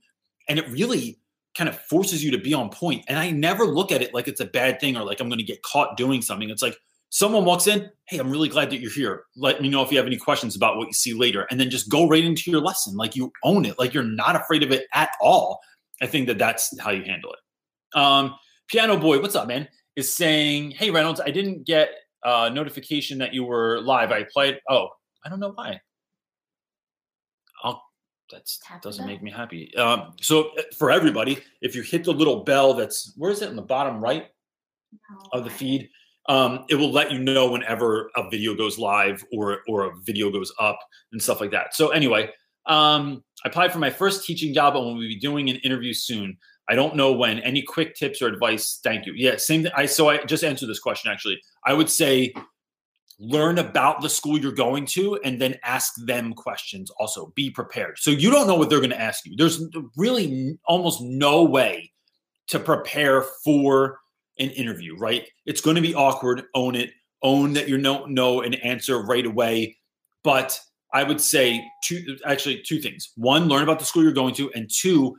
And it really kind of forces you to be on point. And I never look at it like it's a bad thing or like I'm going to get caught doing something. It's like, someone walks in, hey, I'm really glad that you're here. Let me know if you have any questions about what you see later. And then just go right into your lesson. Like you own it, like you're not afraid of it at all. I think that that's how you handle it. Um, Piano Boy, what's up, man? Is saying, hey, Reynolds, I didn't get a notification that you were live. I played. Oh, I don't know why. I'll that doesn't make me happy. Um, so uh, for everybody, if you hit the little bell that's where is it in the bottom right of the feed, um, it will let you know whenever a video goes live or or a video goes up and stuff like that. So anyway, um, I applied for my first teaching job and we'll be doing an interview soon. I don't know when. Any quick tips or advice? Thank you. Yeah, same. Th- I so I just answered this question actually. I would say learn about the school you're going to and then ask them questions also be prepared so you don't know what they're going to ask you there's really almost no way to prepare for an interview right? It's going to be awkward own it own that you don't know an answer right away. But i would say two actually two things. One learn about the school you're going to and two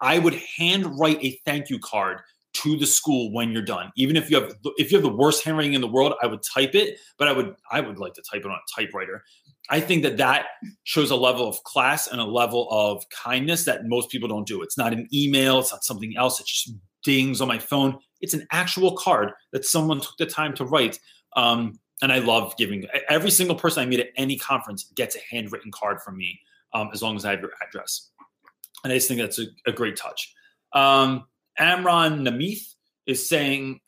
i would hand write a thank you card to the school when you're done. Even if you have if you have the worst handwriting in the world i would type it but i would i would like to type it on a typewriter. I think that that shows a level of class and a level of kindness that most people don't do. It's not an email it's not something else it just dings on my phone it's an actual card that someone took the time to write um, and i love giving every single person i meet at any conference gets a handwritten card from me um, as long as i have your address and i just think that's a, a great touch um, Amron Namith is saying,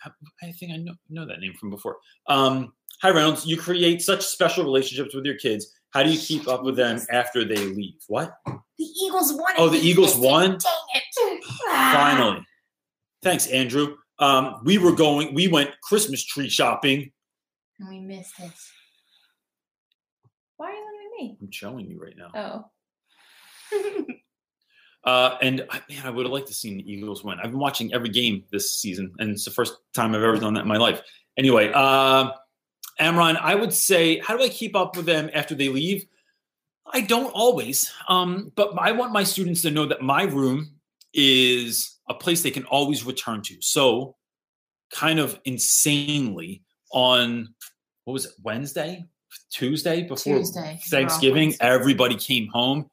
I think I know, know that name from before. Um, Hi, Reynolds. You create such special relationships with your kids. How do you keep up with them after they leave? What? The Eagles won. Oh, the Eagles won? Dang it! Ah. Finally. Thanks, Andrew. Um, we were going, we went Christmas tree shopping. And we missed it. Why are you looking at me? I'm showing you right now. Oh. Uh, and man, I would have liked to see the Eagles win. I've been watching every game this season, and it's the first time I've ever done that in my life. Anyway, uh, Amron, I would say, how do I keep up with them after they leave? I don't always, um, but I want my students to know that my room is a place they can always return to. So, kind of insanely, on what was it, Wednesday, Tuesday before Tuesday, Thanksgiving, everybody came home.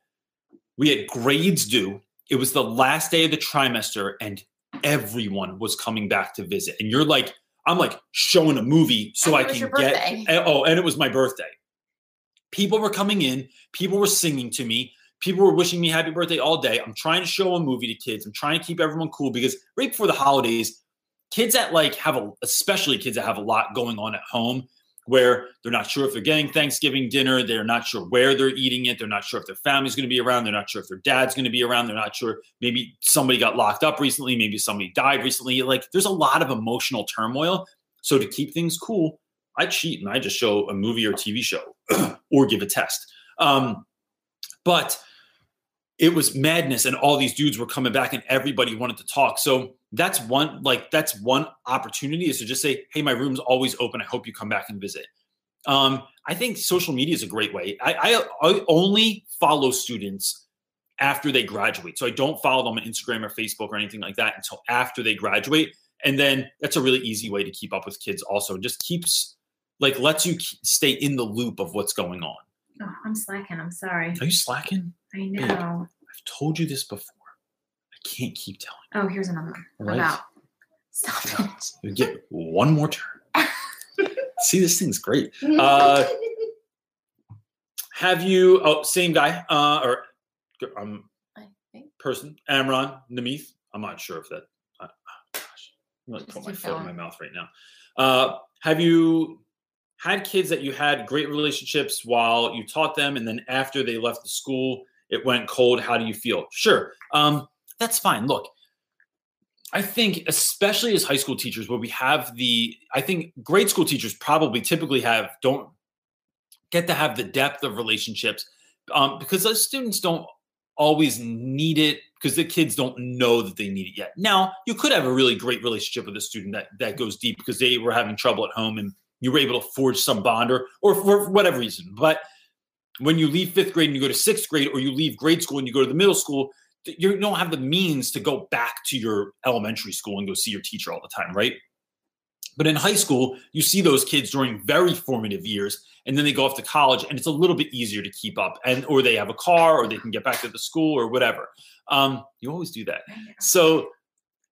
We had grades due. It was the last day of the trimester, and everyone was coming back to visit. And you're like, I'm like showing a movie so And I can get. oh, and it was my birthday. People were coming in. People were singing to me. People were wishing me happy birthday all day. I'm trying to show a movie to kids. I'm trying to keep everyone cool because right before the holidays, kids that like have a, especially kids that have a lot going on at home, where they're not sure if they're getting Thanksgiving dinner, they're not sure where they're eating it, they're not sure if their family's going to be around, they're not sure if their dad's going to be around, they're not sure maybe somebody got locked up recently, maybe somebody died recently. Like there's a lot of emotional turmoil. So to keep things cool, I cheat and I just show a movie or TV show or give a test. Um, but it was madness and all these dudes were coming back and everybody wanted to talk. So that's one like that's one opportunity is to just say, "Hey, my room's always open. I hope you come back and visit." Um, I think social media is a great way. I, I, I only follow students after they graduate, so I don't follow them on Instagram or Facebook or anything like that until after they graduate. And then that's a really easy way to keep up with kids. Also, just keeps like lets you stay in the loop of what's going on. Oh, I'm slacking. I'm sorry. Are you slacking? I know. I've told you this before. I can't keep telling. Oh, here's another one. Right. About. Stop it. You get one more turn. See, this thing's great. Uh, Have you? Oh, same guy. Uh, or um, I think. person, Amron Namith. I'm not sure if that. Uh, oh, gosh, I'm gonna Just put my foot in my mouth right now. Uh, have you had kids that you had great relationships while you taught them, and then after they left the school, it went cold? How do you feel? Sure, um, that's fine. Look, I think, especially as high school teachers, where we have the, I think grade school teachers probably typically have don't get to have the depth of relationships um, because those students don't always need it because the kids don't know that they need it yet. Now, you could have a really great relationship with a student that that goes deep because they were having trouble at home and you were able to forge some bond or or for whatever reason. But when you leave fifth grade and you go to sixth grade, or you leave grade school and you go to the middle school, you don't have the means to go back to your elementary school and go see your teacher all the time, right? But in high school, you see those kids during very formative years, and then they go off to college, and it's a little bit easier to keep up, and or they have a car, or they can get back to the school, or whatever. Um, you always do that. So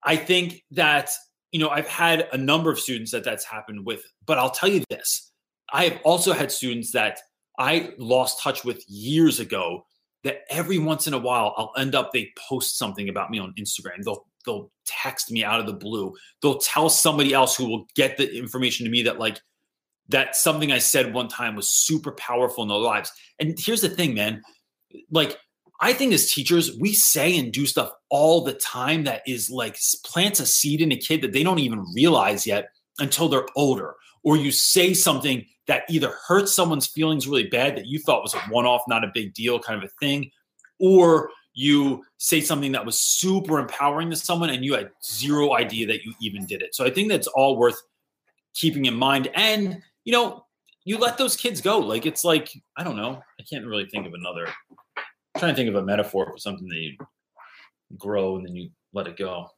I think that, you know, I've had a number of students that that's happened with, but I'll tell you this I have also had students that I lost touch with years ago that every once in a while I'll end up they post something about me on Instagram. They'll they'll text me out of the blue. They'll tell somebody else who will get the information to me that like that something I said one time was super powerful in their lives. And here's the thing, man. Like I think as teachers, we say and do stuff all the time that is like plants a seed in a kid that they don't even realize yet until they're older. Or you say something that either hurts someone's feelings really bad that you thought was a one off, not a big deal kind of a thing, or you say something that was super empowering to someone and you had zero idea that you even did it. So I think that's all worth keeping in mind. And, you know, you let those kids go. Like it's like, I don't know, I can't really think of another. I'm trying to think of a metaphor for something that you grow and then you let it go.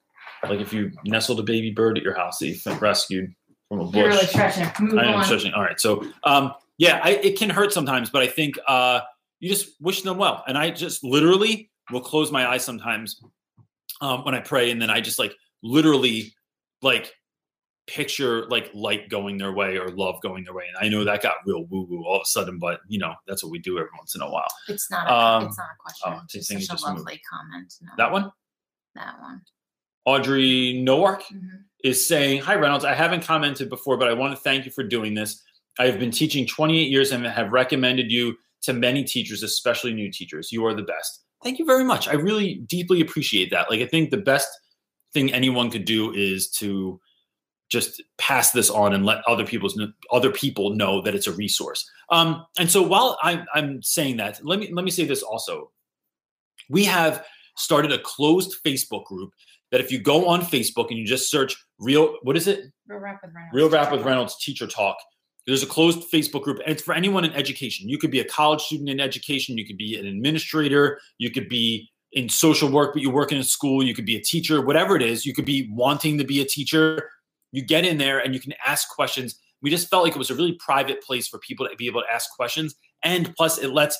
Like if you nestled a baby bird at your house that you rescued from a bush. You're really stretching. Move I am on. stretching. All right. So, um, yeah, I, it can hurt sometimes, but I think uh, you just wish them well. And I just literally will close my eyes sometimes um, when I pray, and then I just like literally like picture like light going their way or love going their way. And I know that got real woo woo all of a sudden, but you know that's what we do every once in a while. It's not. A, Um, it's not a question. oh, it's just just think it such a just moved. lovely comment. No, That one, That one. Audrey Nowak. Mhm. Is saying, Hi, Reynolds. I haven't commented before, but I want to thank you for doing this. I have been teaching 28 years and have recommended you to many teachers, especially new teachers. You are the best. Thank you very much. I really deeply appreciate that. Like, I think the best thing anyone could do is to just pass this on and let other people's other people know that it's a resource. Um, and so while I'm, I'm saying that, let me let me say this also. We have started a closed Facebook group that if you go on Facebook and you just search real, what is it? Real rap with Reynolds. Real Rap with Reynolds Teacher Talk. There's a closed Facebook group, and it's for anyone in education. You could be a college student in education, you could be an administrator, you could be in social work, but you work in a school, you could be a teacher, whatever it is, you could be wanting to be a teacher. You get in there and you can ask questions. We just felt like it was a really private place for people to be able to ask questions. And plus, it lets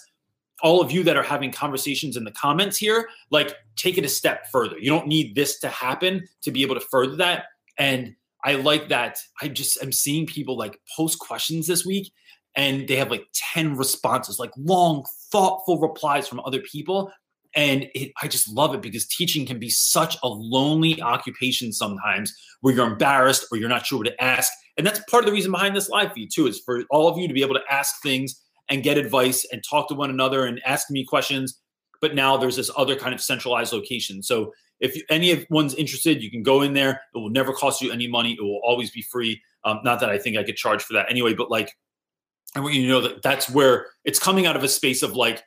all of you that are having conversations in the comments here, like take it a step further. You don't need this to happen to be able to further that. And I like that. I just am seeing people like post questions this week and they have like 10 responses, like long, thoughtful replies from other people. And it, I just love it because teaching can be such a lonely occupation sometimes where you're embarrassed or you're not sure what to ask. And that's part of the reason behind this live feed, too, is for all of you to be able to ask things and get advice and talk to one another and ask me questions. But now there's this other kind of centralized location. So if you- anyone's interested, you can go in there. It will never cost you any money. It will always be free. Um, not that I think I could charge for that anyway, but like, I want you to know that that's where it's coming out of a space of like,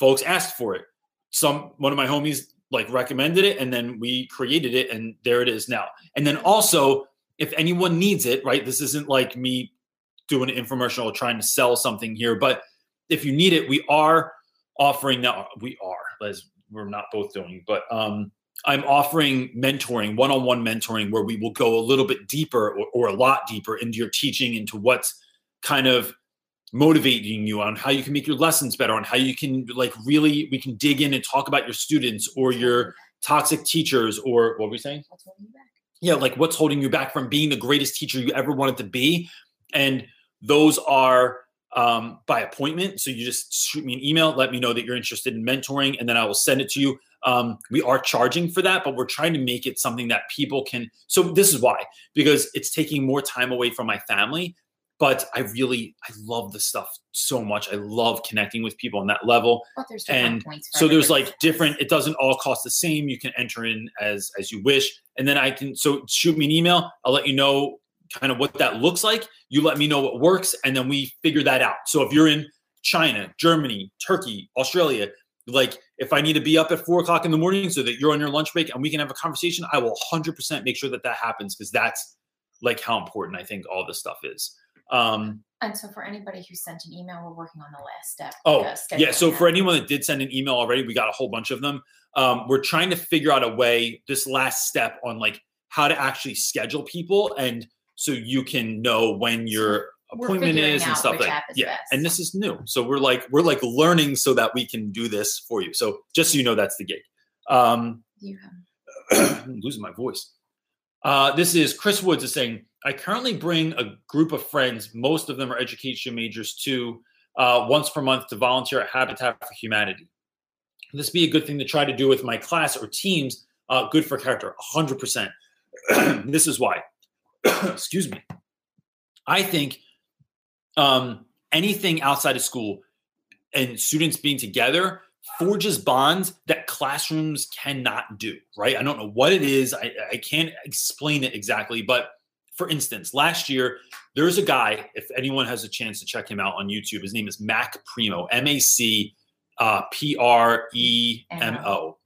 folks asked for it. Some one of my homies like recommended it, and then we created it, and there it is now. And then also, if anyone needs it, right? This isn't like me doing an infomercial or trying to sell something here, but if you need it, we are offering that We are, as we're not both doing, but um, I'm offering mentoring, one-on-one mentoring, where we will go a little bit deeper or, or a lot deeper into your teaching, into what's kind of motivating you on how you can make your lessons better, on how you can like really we can dig in and talk about your students or your toxic teachers or what were we saying? What's holding you back? yeah, like what's holding you back from being the greatest teacher you ever wanted to be. And those are um, by appointment. So you just shoot me an email, let me know that you're interested in mentoring, and then I will send it to you. Um, we are charging for that, but we're trying to make it something that people can. So this is why, because it's taking more time away from my family. But I really, I love the stuff so much. I love connecting with people on that level But there's different and points. so there's like different it doesn't all cost the same you can enter in as as you wish and then i can so shoot me an email i'll let you know kind of what that looks like you let me know what works and then we figure that out so if you're in china germany turkey australia like if i need to be up at four o'clock in the morning so that you're on your lunch break and we can have a conversation i will 100% make sure that that happens because that's like how important i think all this stuff is um And so for anybody who sent an email, we're working on the last step. Oh, uh, yeah. So that. for anyone that did send an email already, we got a whole bunch of them. Um, we're trying to figure out a way, this last step on like how to actually schedule people, and so you can know when your appointment is and stuff like is yeah. best. And this is new, so we're like we're like learning so that we can do this for you. So just so you know, that's the gig. Um, have I'm losing my voice. Uh, this is Chris Woods is saying, I currently bring a group of friends, most of them are education majors, to uh, once per month to volunteer at Habitat for Humanity. this be a good thing to try to do with my class or teams? Uh, good for character, 100%. this is why. Excuse me. I think um, anything outside of school and students being together forges bonds that classrooms cannot do, right? I don't know what it is. I, I can't explain it exactly. But for instance, last year, there's a guy, if anyone has a chance to check him out on YouTube, his name is Mac Premo, M A C uh, P R E M O.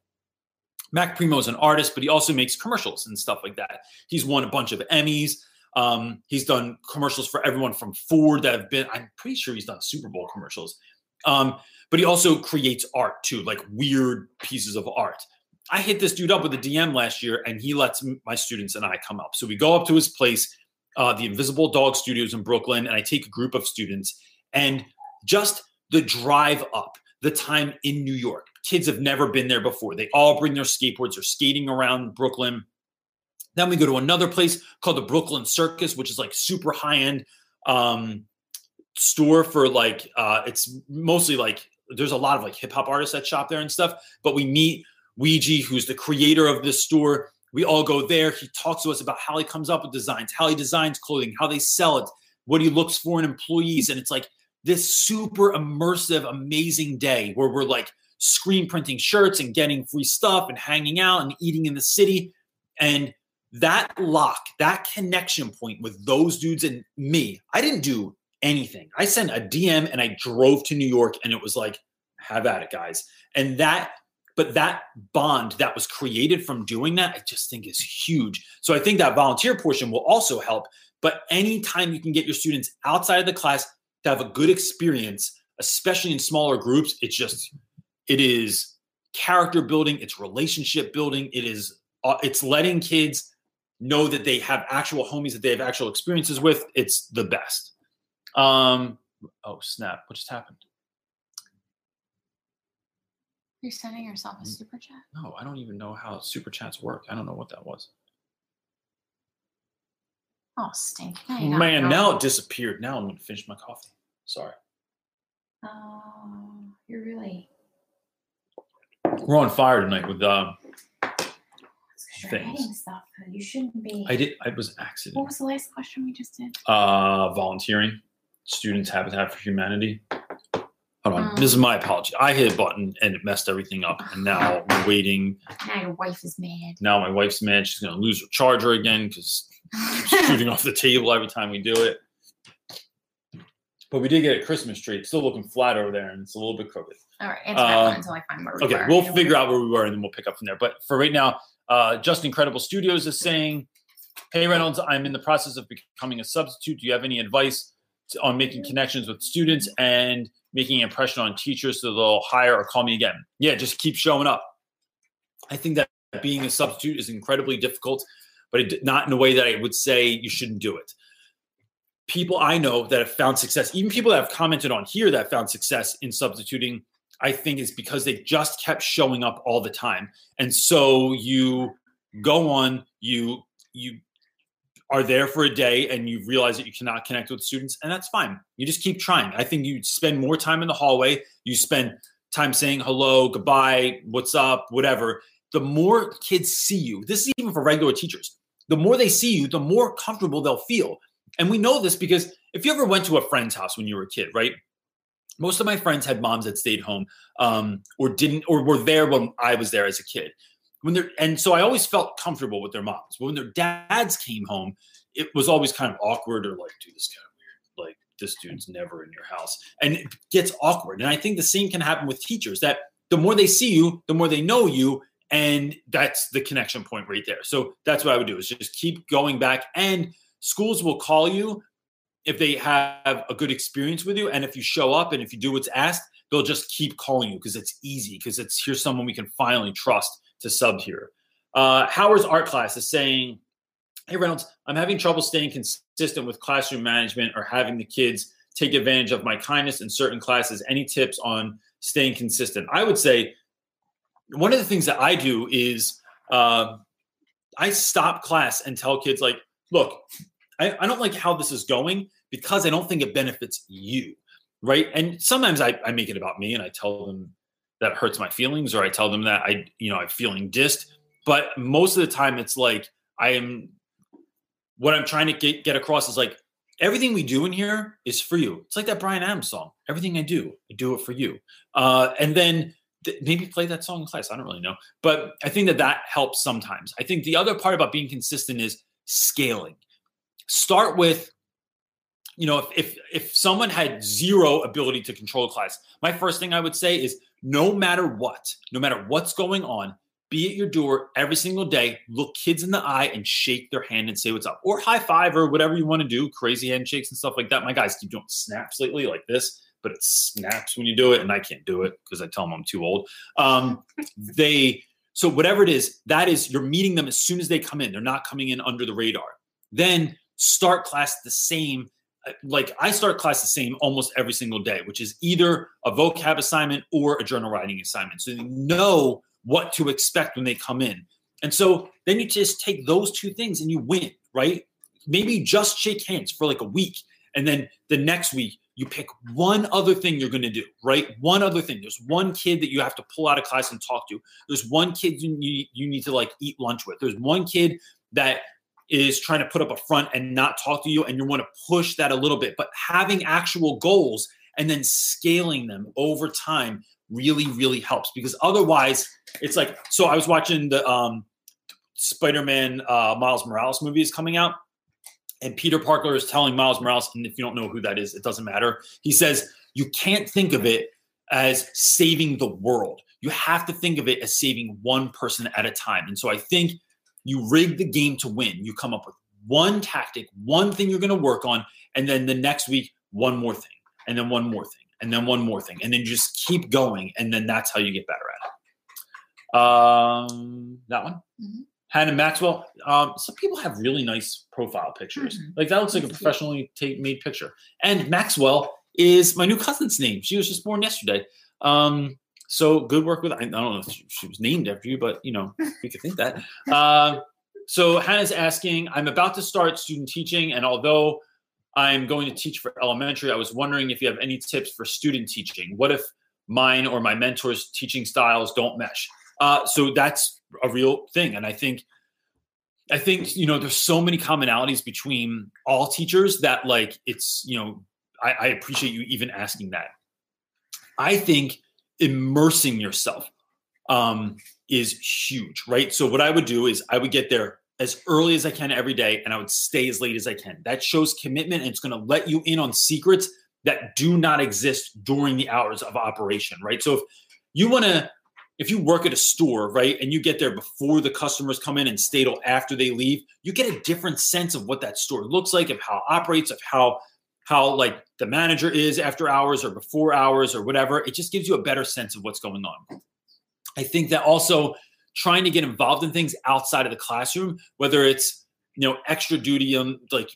Mac Premo is an artist, but he also makes commercials and stuff like that. He's won a bunch of Emmys. Um, he's done commercials for everyone from Ford that have been, I'm pretty sure he's done Super Bowl commercials. Um, but he also creates art too, like weird pieces of art. I hit this dude up with a DM last year, and he lets my students and I come up. So we go up to his place, uh, the Invisible Dog Studios in Brooklyn, and I take a group of students. And just the drive up, the time in New York, kids have never been there before. They all bring their skateboards, they're skating around Brooklyn. Then we go to another place called the Brooklyn Circus, which is like super high end um, store for like uh, it's mostly like there's a lot of like hip hop artists that shop there and stuff. But we meet Ouigi, who's the creator of this store. We all go there. He talks to us about how he comes up with designs, how he designs clothing, how they sell it, what he looks for in employees. And it's like this super immersive, amazing day where we're like screen printing shirts and getting free stuff and hanging out and eating in the city. And that lock, that connection point with those dudes and me, I didn't do anything. I sent a DM and I drove to New York and it was like, have at it, guys. And that, but that bond that was created from doing that, I just think is huge. So I think that volunteer portion will also help. But anytime you can get your students outside of the class to have a good experience, especially in smaller groups, it's just, it is character building, it's relationship building, it is, uh, it's letting kids know that they have actual homies that they have actual experiences with. It's the best. Um, oh snap! What just happened? You're sending yourself a super chat. No, I don't even know how super chats work. I don't know what that was. Oh, stink! Now Man, now it disappeared. Now I'm gonna finish my coffee. Sorry. Oh, you're really. We're on fire tonight with um. It's 'cause you're Things. stuff. You shouldn't be. I did. I was accident. What was the last question we just did? Uh, volunteering, students Habitat for Humanity. Hold on. Um. this is my apology. I hit a button and it messed everything up, and now we're waiting. Now your wife is mad. Now my wife's mad. She's gonna lose her charger again because shooting off the table every time we do it. But we did get a Christmas tree. It's still looking flat over there, and it's a little bit crooked. All right, answer that one Um, until I find where we Okay, were. we'll figure out where we were, and then we'll pick up from there. But for right now, uh, Just Incredible Studios is saying, "Hey Reynolds, I'm in the process of becoming a substitute. Do you have any advice to, on making connections with students and making an impression on teachers so they'll hire or call me again?" Yeah, just keep showing up. I think that being a substitute is incredibly difficult, but it, not in a way that I would say you shouldn't do it. People I know that have found success, even people that have commented on here that found success in substituting, I think is because they just kept showing up all the time. And so you go on, you you are there for a day and you realize that you cannot connect with students, and that's fine. You just keep trying. I think you spend more time in the hallway, you spend time saying hello, goodbye, what's up, whatever. The more kids see you, this is even for regular teachers, the more they see you, the more comfortable they'll feel. And we know this because if you ever went to a friend's house when you were a kid, right? Most of my friends had moms that stayed home um, or didn't, or were there when I was there as a kid. When they're, and so I always felt comfortable with their moms. But when their dads came home, it was always kind of awkward or like, dude, this kind of weird. Like, this dude's never in your house. And it gets awkward. And I think the same can happen with teachers that the more they see you, the more they know you. And that's the connection point right there. So that's what I would do is just keep going back. And schools will call you if they have a good experience with you. And if you show up and if you do what's asked, they'll just keep calling you because it's easy, because it's here's someone we can finally trust to sub here. Uh, Howard's art class is saying, Hey Reynolds, I'm having trouble staying consistent with classroom management or having the kids take advantage of my kindness in certain classes. Any tips on staying consistent? I would say one of the things that I do is uh, I stop class and tell kids, like, look, I, I don't like how this is going because I don't think it benefits you. Right. And sometimes I, I make it about me and I tell them that hurts my feelings or I tell them that I, you know, I'm feeling dissed. But most of the time it's like I am what I'm trying to get, get across is like everything we do in here is for you. It's like that Bryan Adams song. Everything I do, I do it for you. Uh, and then th- maybe play that song in class. I don't really know, but I think that that helps sometimes. I think the other part about being consistent is scaling. Start with, you know, if if, if someone had zero ability to control class, my first thing I would say is no matter what, no matter what's going on, be at your door every single day, look kids in the eye and shake their hand and say what's up, or high five or whatever you want to do, crazy handshakes and stuff like that. My guys keep doing snaps lately like this, but it snaps when you do it, and I can't do it because I tell them I'm too old. Um, they so whatever it is, that is you're meeting them as soon as they come in. They're not coming in under the radar. Then start class the same uh, like I start class the same almost every single day, which is either a vocab assignment or a journal writing assignment. So you know what to expect when they come in. And so then you just take those two things and you win, right? Maybe just shake hands for like a week. And then the next week, you pick one other thing you're going to do, right? One other thing. There's one kid that you have to pull out of class and talk to. There's one kid you need, you need to like eat lunch with. There's one kid that is trying to put up a front and not talk to you, and you want to push that a little bit. But having actual goals and then scaling them over time really, really helps because otherwise, it's like so. I was watching the um, Spider-Man uh, Miles Morales movie is coming out, and Peter Parker is telling Miles Morales, and if you don't know who that is, it doesn't matter. He says you can't think of it as saving the world. You have to think of it as saving one person at a time. And so I think you rig the game to win. You come up with one tactic, one thing you're going to work on, and then the next week, one more thing, and then one more thing and then one more thing, and then just keep going, and then that's how you get better at it. Um, that one. Mm-hmm. Hannah Maxwell. Um, some people have really nice profile pictures. Mm-hmm. Like that looks like a professionally take, made picture. And Maxwell is my new cousin's name. She was just born yesterday. Um, so good work with. I don't know if she, was named after you, but you know we could think that. Uh, so Hannah's asking, I'm about to start student teaching, and although I'm going to teach for elementary. I was wondering if you have any tips for student teaching. What if mine or my mentor's teaching styles don't mesh? Uh, so that's a real thing, and I think, I think you know, there's so many commonalities between all teachers that like it's you know, I, I appreciate you even asking that. I think immersing yourself um, is huge, right? So what I would do is I would get there as early as I can every day and I would stay as late as I can. That shows commitment and it's going to let you in on secrets that do not exist during the hours of operation, right? So if you want to if you work at a store, right, and you get there before the customers come in and stay till after they leave, you get a different sense of what that store looks like, of how it operates, of how how like the manager is after hours or before hours or whatever. It just gives you a better sense of what's going on. I think that also trying to get involved in things outside of the classroom, whether it's you know extra duty on like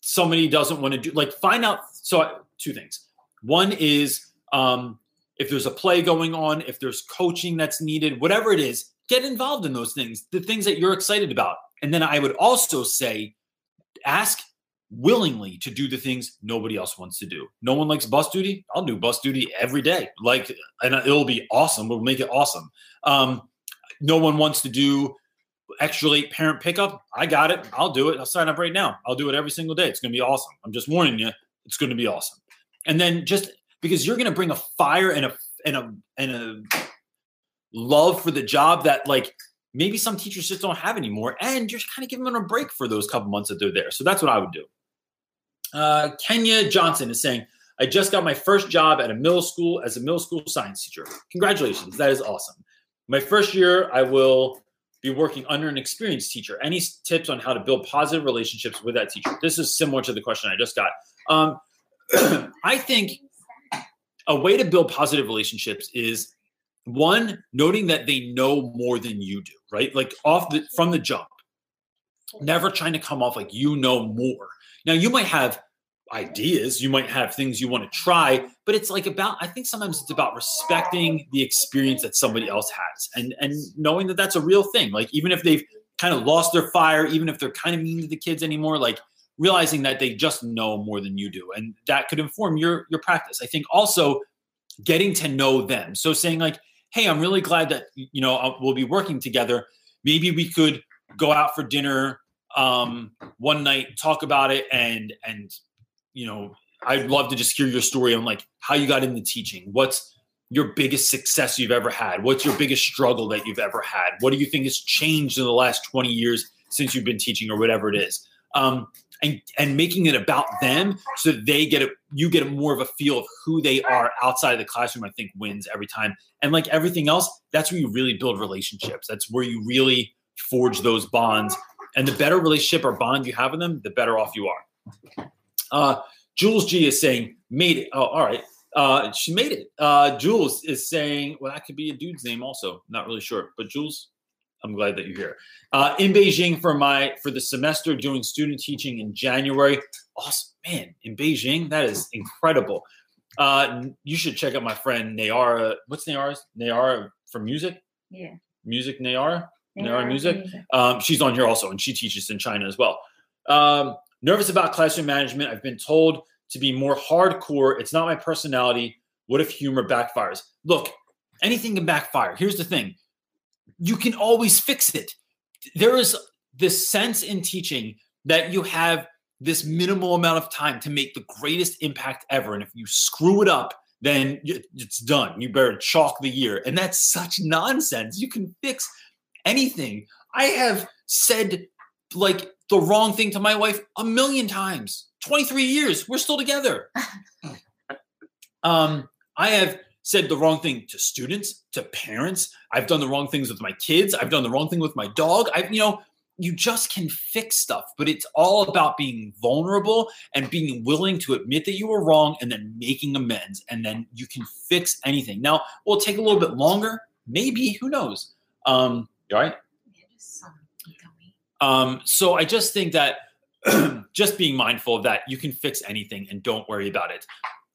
somebody doesn't want to do like find out. So two things. One is um, if there's a play going on, if there's coaching that's needed, whatever it is, get involved in those things, the things that you're excited about. And then I would also say, ask willingly to do the things nobody else wants to do. No one likes bus duty. I'll do bus duty every day. Like, and it'll be awesome. We'll make it awesome. Um, no one wants to do extra late parent pickup. I got it. I'll do it. I'll sign up right now. I'll do it every single day. It's going to be awesome. I'm just warning you. It's going to be awesome. And then just because you're going to bring a fire and a and a and a love for the job that like maybe some teachers just don't have anymore, and you're kind of giving them a break for those couple months that they're there. So that's what I would do. Uh, Kenya Johnson is saying, I just got my first job at a middle school as a middle school science teacher. Congratulations. That is awesome. My first year, I will be working under an experienced teacher. Any tips on how to build positive relationships with that teacher? This is similar to the question I just got. Um, I think a way to build positive relationships is one noting that they know more than you do, right? Like off the from the jump, never trying to come off like you know more. Now you might have ideas you might have things you want to try but it's like about i think sometimes it's about respecting the experience that somebody else has and and knowing that that's a real thing like even if they've kind of lost their fire even if they're kind of mean to the kids anymore like realizing that they just know more than you do and that could inform your your practice i think also getting to know them. So saying like, "Hey, I'm really glad that you know uh, we'll be working together. Maybe we could go out for dinner um, one night, talk about it, and and you know, I'd love to just hear your story on like how you got into teaching. What's your biggest success you've ever had? What's your biggest struggle that you've ever had? What do you think has changed in the last 20 years since you've been teaching or whatever it is? Um, and and making it about them so that they get a you get more of a feel of who they are outside of the classroom, I think wins every time. And like everything else, that's where you really build relationships. That's where you really forge those bonds. And the better relationship or bond you have with them, the better off you are. Uh, Jules G is saying, made it. Oh, all right. Uh, she made it. Uh, Jules is saying, well, that could be a dude's name also. Not really sure, but Jules, I'm glad that you're here. Uh, in Beijing for my for the semester doing student teaching in January. Awesome, man! In Beijing, that is incredible. Uh, you should check out my friend Nayara. What's Nayara's? Nayara for music. Yeah. Music Nayara. Nayara Yeah, music. Um, she's on here also, and she teaches in China as well. Um, nervous about classroom management. I've been told to be more hardcore. It's not my personality. What if humor backfires? Look, anything can backfire. Here's the thing you can always fix it. There is this sense in teaching that you have this minimal amount of time to make the greatest impact ever. And if you screw it up, then it's done. You better chalk the year. And that's such nonsense. You can fix anything. I have said like the wrong thing to my wife a million times. 23 years, we're still together. um, I have said the wrong thing to students, to parents. I've done the wrong things with my kids. I've done the wrong thing with my dog. I've, you know, you just can fix stuff, but it's all about being vulnerable and being willing to admit that you were wrong and then making amends. And then you can fix anything. Now, will take a little bit longer? Maybe, who knows? Um, you all right? Um, so I just think that just being mindful of that, you can fix anything and don't worry about it.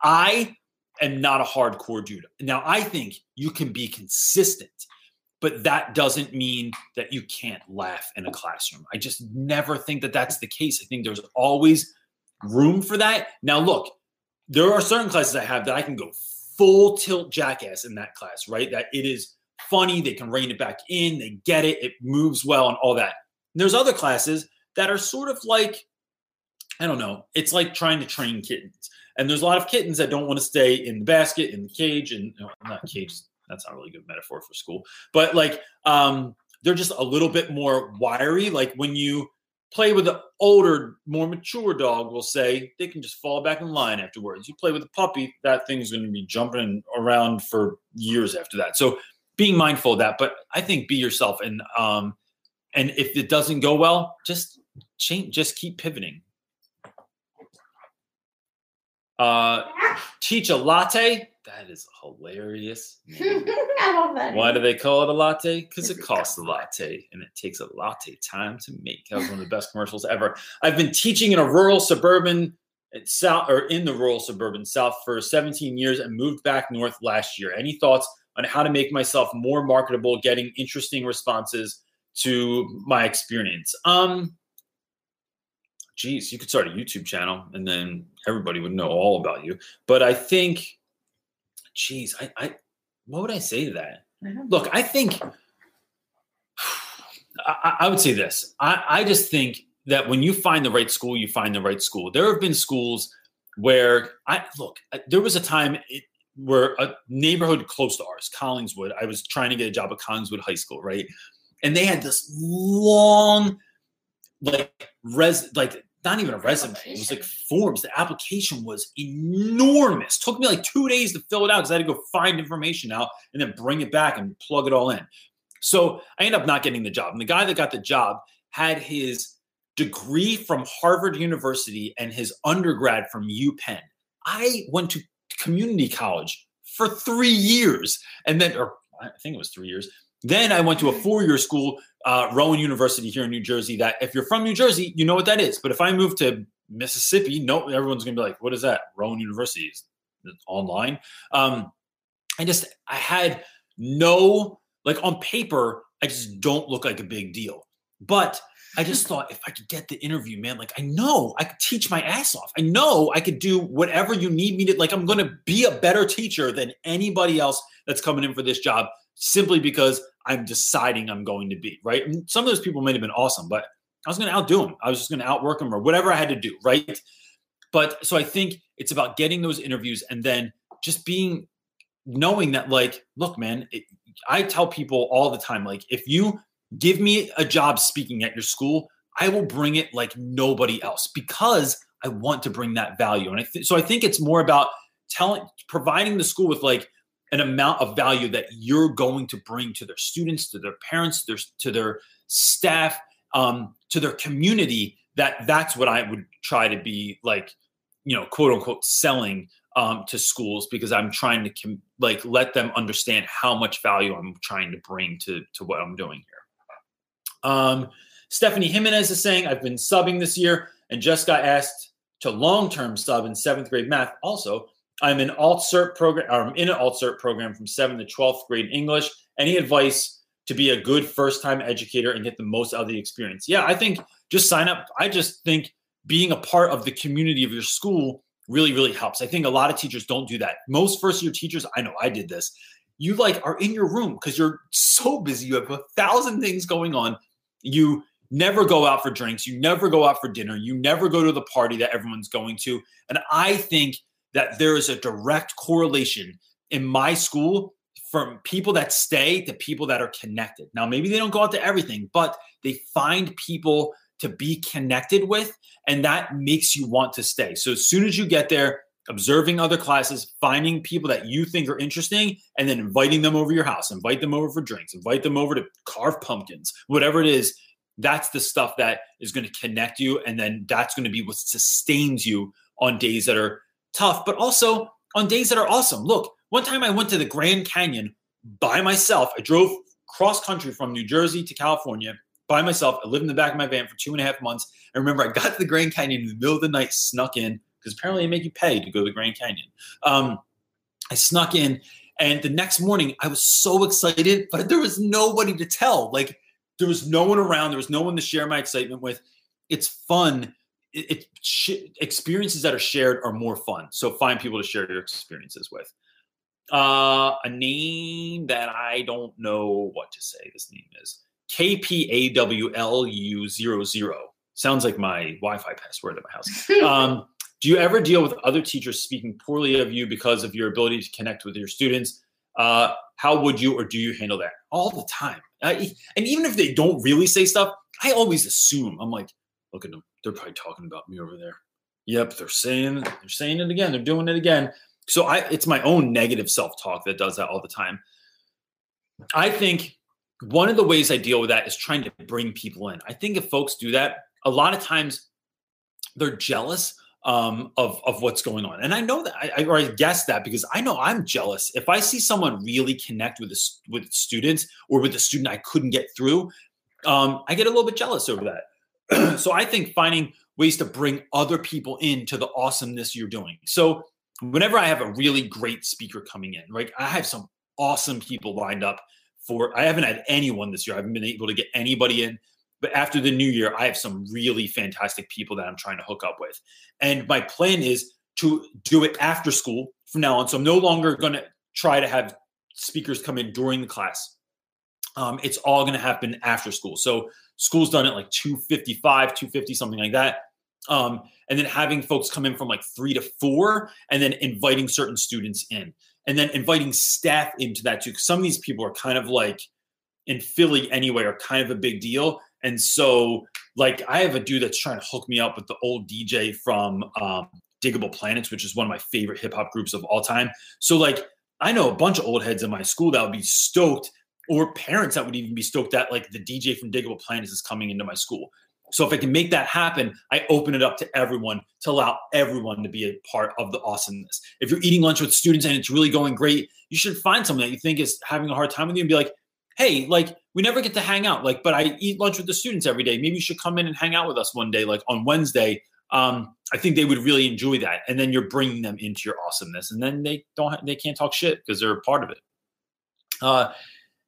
I am not a hardcore dude. Now, I think you can be consistent, but that doesn't mean that you can't laugh in a classroom. I just never think that that's the case. I think there's always room for that. Now, look, there are certain classes I have that I can go full tilt jackass in that class, right? That it is funny, they can rein it back in, they get it, it moves well, and all that. And there's other classes that are sort of like, I don't know, it's like trying to train kittens. And there's a lot of kittens that don't want to stay in the basket, in the cage, and no, not cage. That's not really good metaphor for school, but like um, they're just a little bit more wiry. Like when you play with an older, more mature dog, we'll say they can just fall back in line afterwards. You play with a puppy, that thing's going to be jumping around for years after that. So being mindful of that, but I think be yourself and um, and if it doesn't go well, just change, just keep pivoting. Uh, teach a latte. That is hilarious. I love that. Why do they call it a latte? Because it costs a a latte and it takes a latte time to make. That was one of the best commercials ever. I've been teaching in a rural suburban south or in the rural suburban south for 17 years and moved back north last year. Any thoughts on how to make myself more marketable, getting interesting responses to my experience? Um geez, you could start a YouTube channel and then everybody would know all about you. But I think, geez, I, I what would I say to that? I Look, I think I, I would say this. I, I just think that when you find the right school, you find the right school. There have been schools where I look. There was a time it, where a neighborhood close to ours, Collingswood. I was trying to get a job at Collingswood High School, right? And they had this long, like res, like not even a resume. It was like forms. The application was enormous. Took me like two days to fill it out because I had to go find information out and then bring it back and plug it all in. So I ended up not getting the job. And the guy that got the job had his degree from Harvard University and his undergrad from UPenn. I went to community college for three years and then, or I think it was three years. Then I went to a four year school, uh, Rowan University here in New Jersey. That if you're from New Jersey, you know what that is. But if I move to Mississippi, no, everyone's gonna be like, "What is that?" Rowan University is online. Um, I just I had no like on paper, I just don't look like a big deal. But I just thought if I could get the interview, man, like I know I could teach my ass off. I know I could do whatever you need me to. Like I'm going to be a better teacher than anybody else that's coming in for this job simply because I'm deciding I'm going to be right. And some of those people might have been awesome, but I was going to outdo them. I was just going to outwork them or whatever I had to do, right? But so I think it's about getting those interviews and then just being knowing that like look man it, i tell people all the time like if you give me a job speaking at your school i will bring it like nobody else because i want to bring that value and I th- so i think it's more about telling providing the school with like an amount of value that you're going to bring to their students to their parents their, to their staff um, to their community that that's what i would try to be like you know quote unquote selling um, to schools because I'm trying to com- like let them understand how much value I'm trying to bring to to what I'm doing here. Um, Stephanie Jimenez is saying I've been subbing this year and just got asked to long term sub in seventh grade math. Also, I'm in alt cert program. I'm in an alt cert program from seventh to twelfth grade English. Any advice to be a good first time educator and get the most out of the experience? Yeah, I think just sign up. I just think being a part of the community of your school really, really helps. I think a lot of teachers don't do that. Most first year teachers, I know I did this. You like are in your room because you're so busy. You have a thousand things going on. You never go out for drinks. You never go out for dinner. You never go to the party that everyone's going to. And I think that there is a direct correlation in my school from people that stay to people that are connected. Now, maybe they don't go out to everything, but they find people to be connected with, and that makes you want to stay. So as soon as you get there, observing other classes, finding people that you think are interesting, and then inviting them over your house, invite them over for drinks, invite them over to carve pumpkins, whatever it is. That's the stuff that is going to connect you. And then that's going to be what sustains you on days that are tough, but also on days that are awesome. Look, one time I went to the Grand Canyon by myself. I drove cross country from New Jersey to California by myself. I lived in the back of my van for two and a half months. I remember I got to the Grand Canyon in the middle of the night, snuck in because apparently they make you pay to go to the Grand Canyon. Um, I snuck in, and the next morning I was so excited, but there was nobody to tell. Like there was no one around. There was no one to share my excitement with. It's fun. It, it sh- experiences that are shared are more fun. So find people to share your experiences with. Uh, a name that I don't know what to say. This name is. KPAWLU00. Sounds like my Wi Fi password at my house. Um, do you ever deal with other teachers speaking poorly of you because of your ability to connect with your students? Uh, how would you or do you handle that? All the time. I, and even if they don't really say stuff, I always assume. I'm like, look at them. They're probably talking about me over there. Yep, they're saying they're saying it again. They're doing it again. So I it's my own negative self-talk that does that all the time. I think one of the ways I deal with that is trying to bring people in. I think if folks do that, a lot of times they're jealous um, of of what's going on, and I know that, I, or I guess that because I know I'm jealous. If I see someone really connect with this with students or with a student I couldn't get through, um, I get a little bit jealous over that. so I think finding ways to bring other people into the awesomeness you're doing. So whenever I have a really great speaker coming in, right, I have some awesome people lined up for I haven't had anyone this year. I haven't been able to get anybody in. But after the new year, I have some really fantastic people that I'm trying to hook up with. And my plan is to do it after school from now on. So I'm no longer going to try to have speakers come in during the class. Um, it's all going to happen after school. So school's done at like 255, 250, something like that. Um, and then having folks come in from like three to four and then inviting certain students in and then inviting staff into that too. Because some of these people are kind of like in Philly anyway, are kind of a big deal. And so, like, I have a dude that's trying to hook me up with the old DJ from um, Digable Planets, which is one of my favorite hip hop groups of all time. So, like, I know a bunch of old heads in my school that would be stoked, or parents that would even be stoked that like the DJ from Digable Planets is coming into my school. So if I can make that happen, I open it up to everyone to allow everyone to be a part of the awesomeness. If you're eating lunch with students and it's really going great, you should find someone that you think is having a hard time with you and be like, hey, like we never get to hang out, like, but I eat lunch with the students every day. Maybe you should come in and hang out with us one day, like on Wednesday. Um, I think they would really enjoy that, and then you're bringing them into your awesomeness, and then they don't, they can't talk shit because they're a part of it. Uh,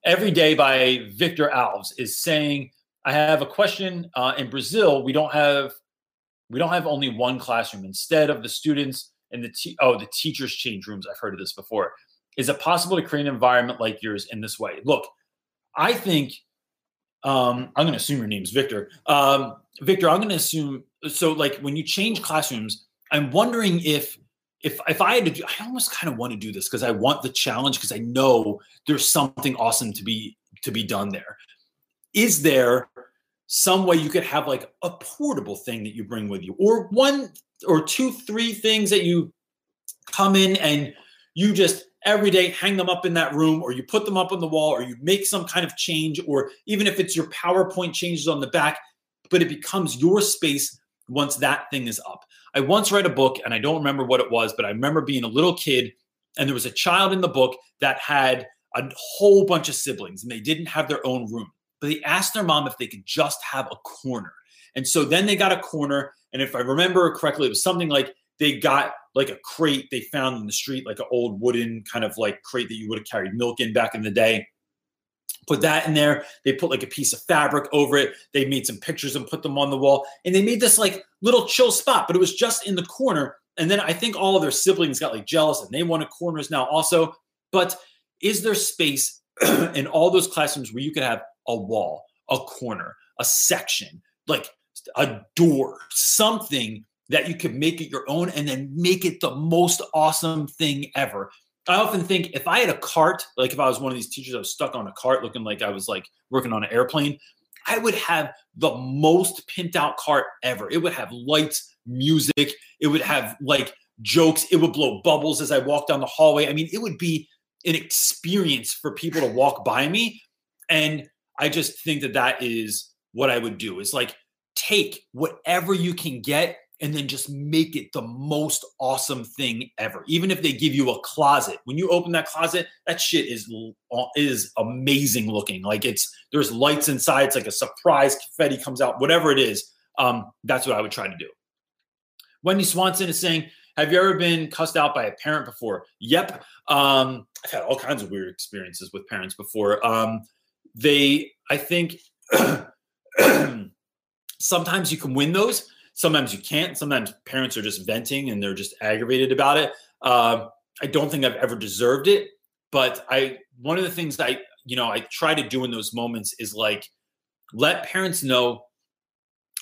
every day by Victor Alves is saying I have a question. Uh, in Brazil, we don't have we don't have only one classroom. Instead of the students and the te- oh the teachers change rooms. I've heard of this before. Is it possible to create an environment like yours in this way? Look, I think um, I'm going to assume your name's Victor. Um, Victor, I'm going to assume so. Like when you change classrooms, I'm wondering if if if I had to do, I almost kind of want to do this because I want the challenge because I know there's something awesome to be to be done there. Is there some way you could have like a portable thing that you bring with you, or one or two, three things that you come in and you just every day hang them up in that room, or you put them up on the wall, or you make some kind of change, or even if it's your PowerPoint changes on the back, but it becomes your space once that thing is up. I once read a book and I don't remember what it was, but I remember being a little kid and there was a child in the book that had a whole bunch of siblings and they didn't have their own room. But they asked their mom if they could just have a corner. And so then they got a corner. And if I remember correctly, it was something like they got like a crate they found in the street, like an old wooden kind of like crate that you would have carried milk in back in the day put that in there. They put like a piece of fabric over it. They made some pictures and put them on the wall. And they made this like little chill spot, but it was just in the corner. And then I think all of their siblings got like jealous and they wanted corners now also. But is there space in all those classrooms where you could have a wall, a corner, a section, like a door, something that you could make it your own and then make it the most awesome thing ever? I often think if I had a cart, like if I was one of these teachers I was stuck on a cart looking like I was like working on an airplane, I would have the most pimped out cart ever. It would have lights, music, it would have like jokes, it would blow bubbles as I walk down the hallway. I mean, it would be an experience for people to walk by me. And I just think that that is what I would do is like take whatever you can get and then just make it the most awesome thing ever. Even if they give you a closet, when you open that closet, that shit is is amazing looking. Like it's there's lights inside. It's like a surprise confetti comes out. Whatever it is, um, that's what I would try to do. Wendy Swanson is saying, "Have you ever been cussed out by a parent before?" Yep. Um, I've had all kinds of weird experiences with parents before. Um, they, I think, sometimes you can win those Sometimes you can't. Sometimes parents are just venting and they're just aggravated about it. Uh, I don't think I've ever deserved it, but I one of the things I you know I try to do in those moments is like let parents know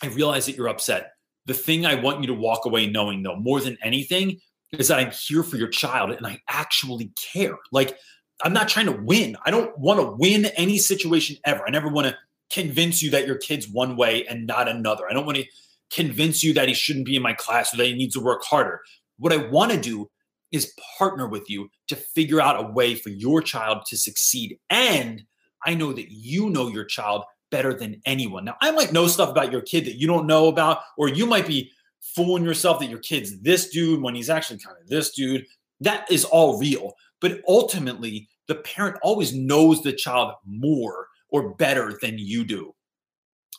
I realize that you're upset. The thing I want you to walk away knowing though more than anything is that I'm here for your child and I actually care. Like I'm not trying to win. I don't want to win any situation ever. I never want to convince you that your kid's one way and not another. I don't want to convince you that he shouldn't be in my class or that he needs to work harder. What I want to do is partner with you to figure out a way for your child to succeed. And I know that you know your child better than anyone. Now, I might know stuff about your kid that you don't know about, or you might be fooling yourself that your kid's this dude when he's actually kind of this dude. That is all real. But ultimately, the parent always knows the child more or better than you do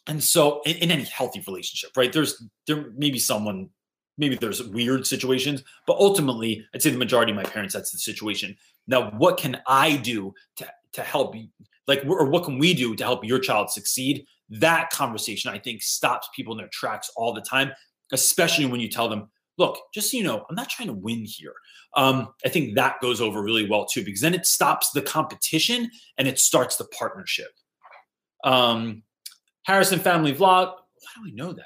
and so in, in, any healthy relationship right there's there may be someone maybe there's weird situations but ultimately i'd say the majority of my parents that's the situation. Now what can i do to to help you like or what can we do to help your child succeed? That conversation i think stops people in their tracks all the time especially when you tell them look just so you know i'm not trying to win here. Um, i think that goes over really well too because then it stops the competition and it starts the partnership. Um, Harrison Family Vlog. Why do we know that?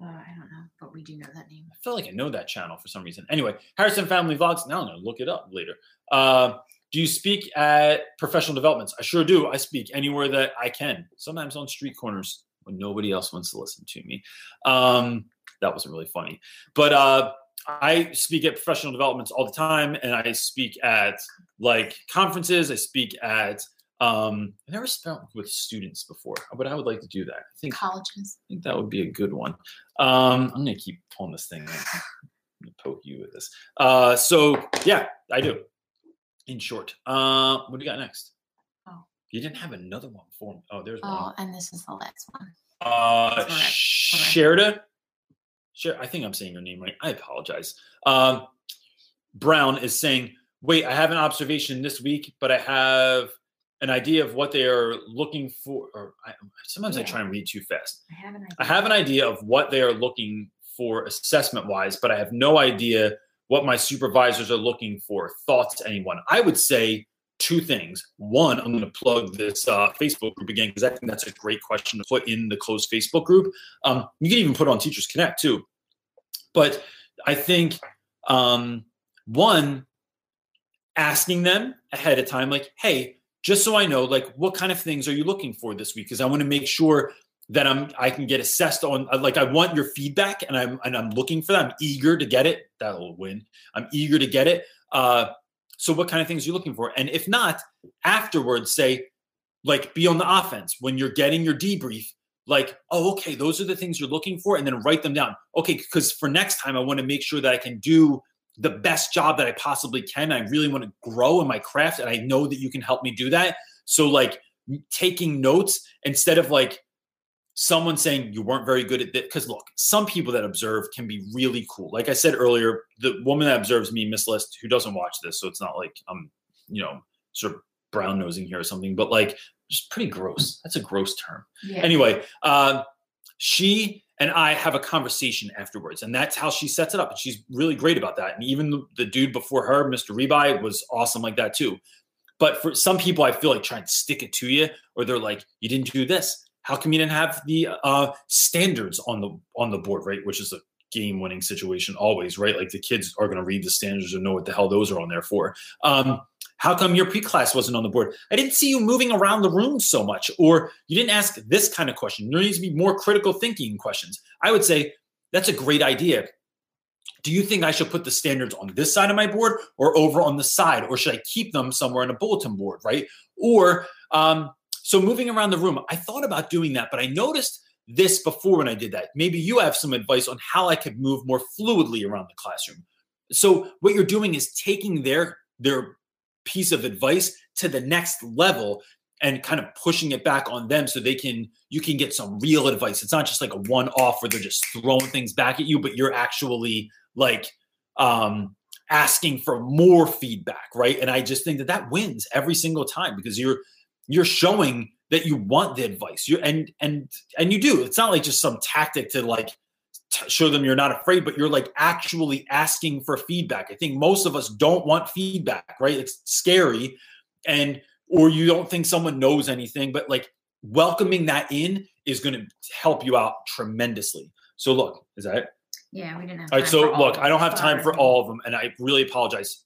Uh, I don't know, but we do know that name. I feel like I know that channel for some reason. Anyway, Harrison Family Vlogs. Now I'm going to look it up later. Uh, do you speak at professional developments? I sure do. I speak anywhere that I can, sometimes on street corners when nobody else wants to listen to me. Um, that wasn't really funny. But uh, I speak at professional developments all the time, and I speak at like conferences. I speak at um, I never spent with students before, but I would like to do that. I think colleges. I think that would be a good one. Um, I'm gonna keep pulling this thing. i poke you with this. Uh, so yeah, I do. In short, uh, what do you got next? Oh, you didn't have another one for me. Oh, there's oh, one. and this is the last one. Uh, Sherda. Sure, I think I'm saying your name right. I apologize. Um, Brown is saying, "Wait, I have an observation this week, but I have." An idea of what they are looking for. Or I, sometimes I try and read too fast. I have an idea. I have an idea of what they are looking for assessment wise, but I have no idea what my supervisors are looking for. Thoughts, anyone? I would say two things. One, I'm going to plug this uh, Facebook group again because I think that's a great question to put in the closed Facebook group. Um, you can even put on Teachers Connect too. But I think um, one, asking them ahead of time, like, hey, just so I know, like, what kind of things are you looking for this week? Because I want to make sure that I'm I can get assessed on uh, like I want your feedback and I'm and I'm looking for that. I'm eager to get it. That'll win. I'm eager to get it. Uh so what kind of things are you looking for? And if not, afterwards say like be on the offense when you're getting your debrief like oh okay those are the things you're looking for and then write them down okay because for next time i want to make sure that i can do the best job that i possibly can. I really want to grow in my craft and i know that you can help me do that. So like taking notes instead of like someone saying you weren't very good at this because look some people that observe can be really cool. Like i said earlier the woman that observes me miss list who doesn't watch this so it's not like i'm you know sort of brown nosing here or something but like just pretty gross. That's a gross term. Yeah. anyway uh, she and i have a conversation afterwards and that's how she sets it up and she's really great about that and even the, the dude before her mr rebuy was awesome like that too. But for some people i feel like trying to stick it to you or they're like you didn't do this. How come you didn't have the uh, standards on the on the board? Right? Which is a game winning situation always right like the kids are going to read the standards and know what the hell those are on there for um, how come your pre-class wasn't on the board? I didn't see you moving around the room so much, or you didn't ask this kind of question. There needs to be more critical thinking questions. I would say that's a great idea. Do you think I should put the standards on this side of my board or over on the side, or should I keep them somewhere on a bulletin board, right? Or um, so moving around the room, I thought about doing that, but I noticed this before when I did that. Maybe you have some advice on how I could move more fluidly around the classroom. So what you're doing is taking their their piece of advice to the next level and kind of pushing it back on them so they can you can get some real advice it's not just like a one off where they're just throwing things back at you but you're actually like um asking for more feedback right and i just think that that wins every single time because you're you're showing that you want the advice. You and and and you do. It's not like just some tactic to like t- show them you're not afraid but you're like actually asking for feedback. I think most of us don't want feedback right? It's scary and or you don't think someone knows anything but like welcoming that in is going to help you out tremendously. So look is that it? Yeah, we didn't have. all right so all look i don't have time for all of them and i really apologize.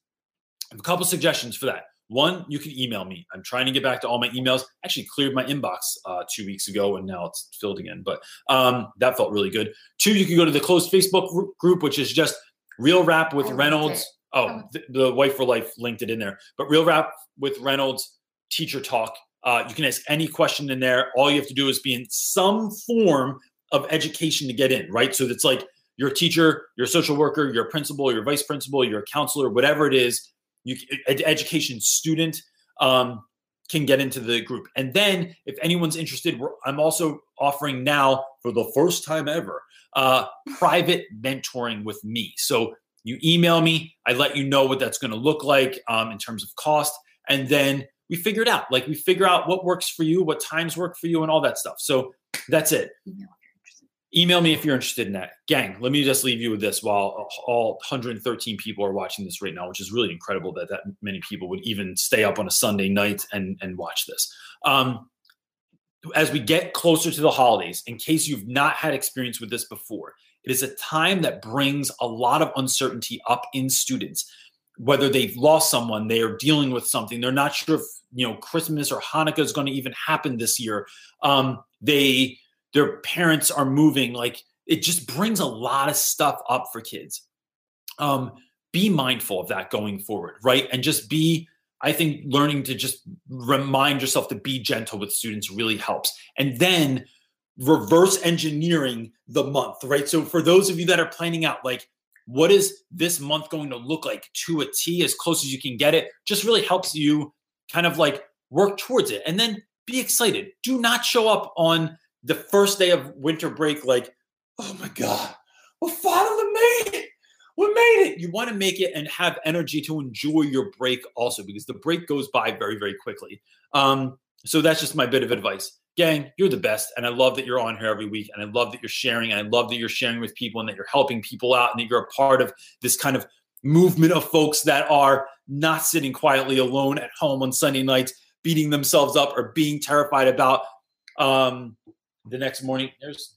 I have a couple suggestions for that one you can email me. I'm trying to get back to all my emails. Actually cleared my inbox uh, two weeks ago and now it's filled again but um, that felt really good. Two you can go to the closed facebook group which is just real rap with reynolds. oh the, the wife for life linked it in there. But real rap with reynolds teacher talk uh, you can ask any question in there. All you have to do is be in some form of education to get in right? So it's like you're teacher you're social worker you're principal you're vice principal you're counselor whatever it is you ed- education student um, can get into the group. And then if anyone's interested i'm also offering now for the first time ever uh, private mentoring with me. So you email me i let you know what that's going to look like um, in terms of cost and then we figure it out. Like we figure out what works for you what times work for you and all that stuff. So that's it Email if you're interested. Email me if you're interested in that. Gang let me just leave you with this while all 113 people are watching this right now which is really incredible that that many people would even stay up on a sunday night and and watch this. Um as we get closer to the holidays in case you've not had experience with this before it is a time that brings a lot of uncertainty up in students. Whether they've lost someone they are dealing with something they're not sure if you know christmas or hanukkah is going to even happen this year. Um they their parents are moving like it just brings a lot of stuff up for kids. Um be mindful of that going forward right? And just be i think learning to just remind yourself to be gentle with students really helps. And then reverse engineering the month right? So for those of you that are planning out like what is this month going to look like to a t as close as you can get it just really helps you kind of like work towards it. And then be excited. Do not show up on the first day of winter break like oh my god we finally made it we made it. You want to make it and have energy to enjoy your break also because the break goes by very, very quickly. Um, so that's just my bit of advice. Gang, you're the best. And I love that you're on here every week. And I love that you're sharing. And I love that you're sharing with people and that you're helping people out and that you're a part of this kind of movement of folks that are not sitting quietly alone at home on Sunday nights, beating themselves up or being terrified about um, the next morning. There's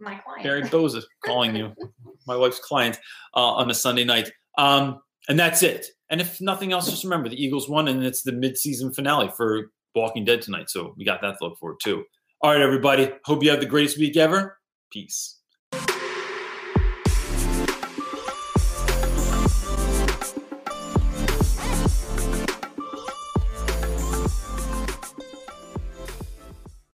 My client. Barry Boza calling you, my wife's client, uh, on a Sunday night. Um, and that's it. And if nothing else, just remember the Eagles won, and it's the mid-season finale for Walking Dead tonight. So we got that to look forward to. All right, everybody. Hope you have the greatest week ever. Peace.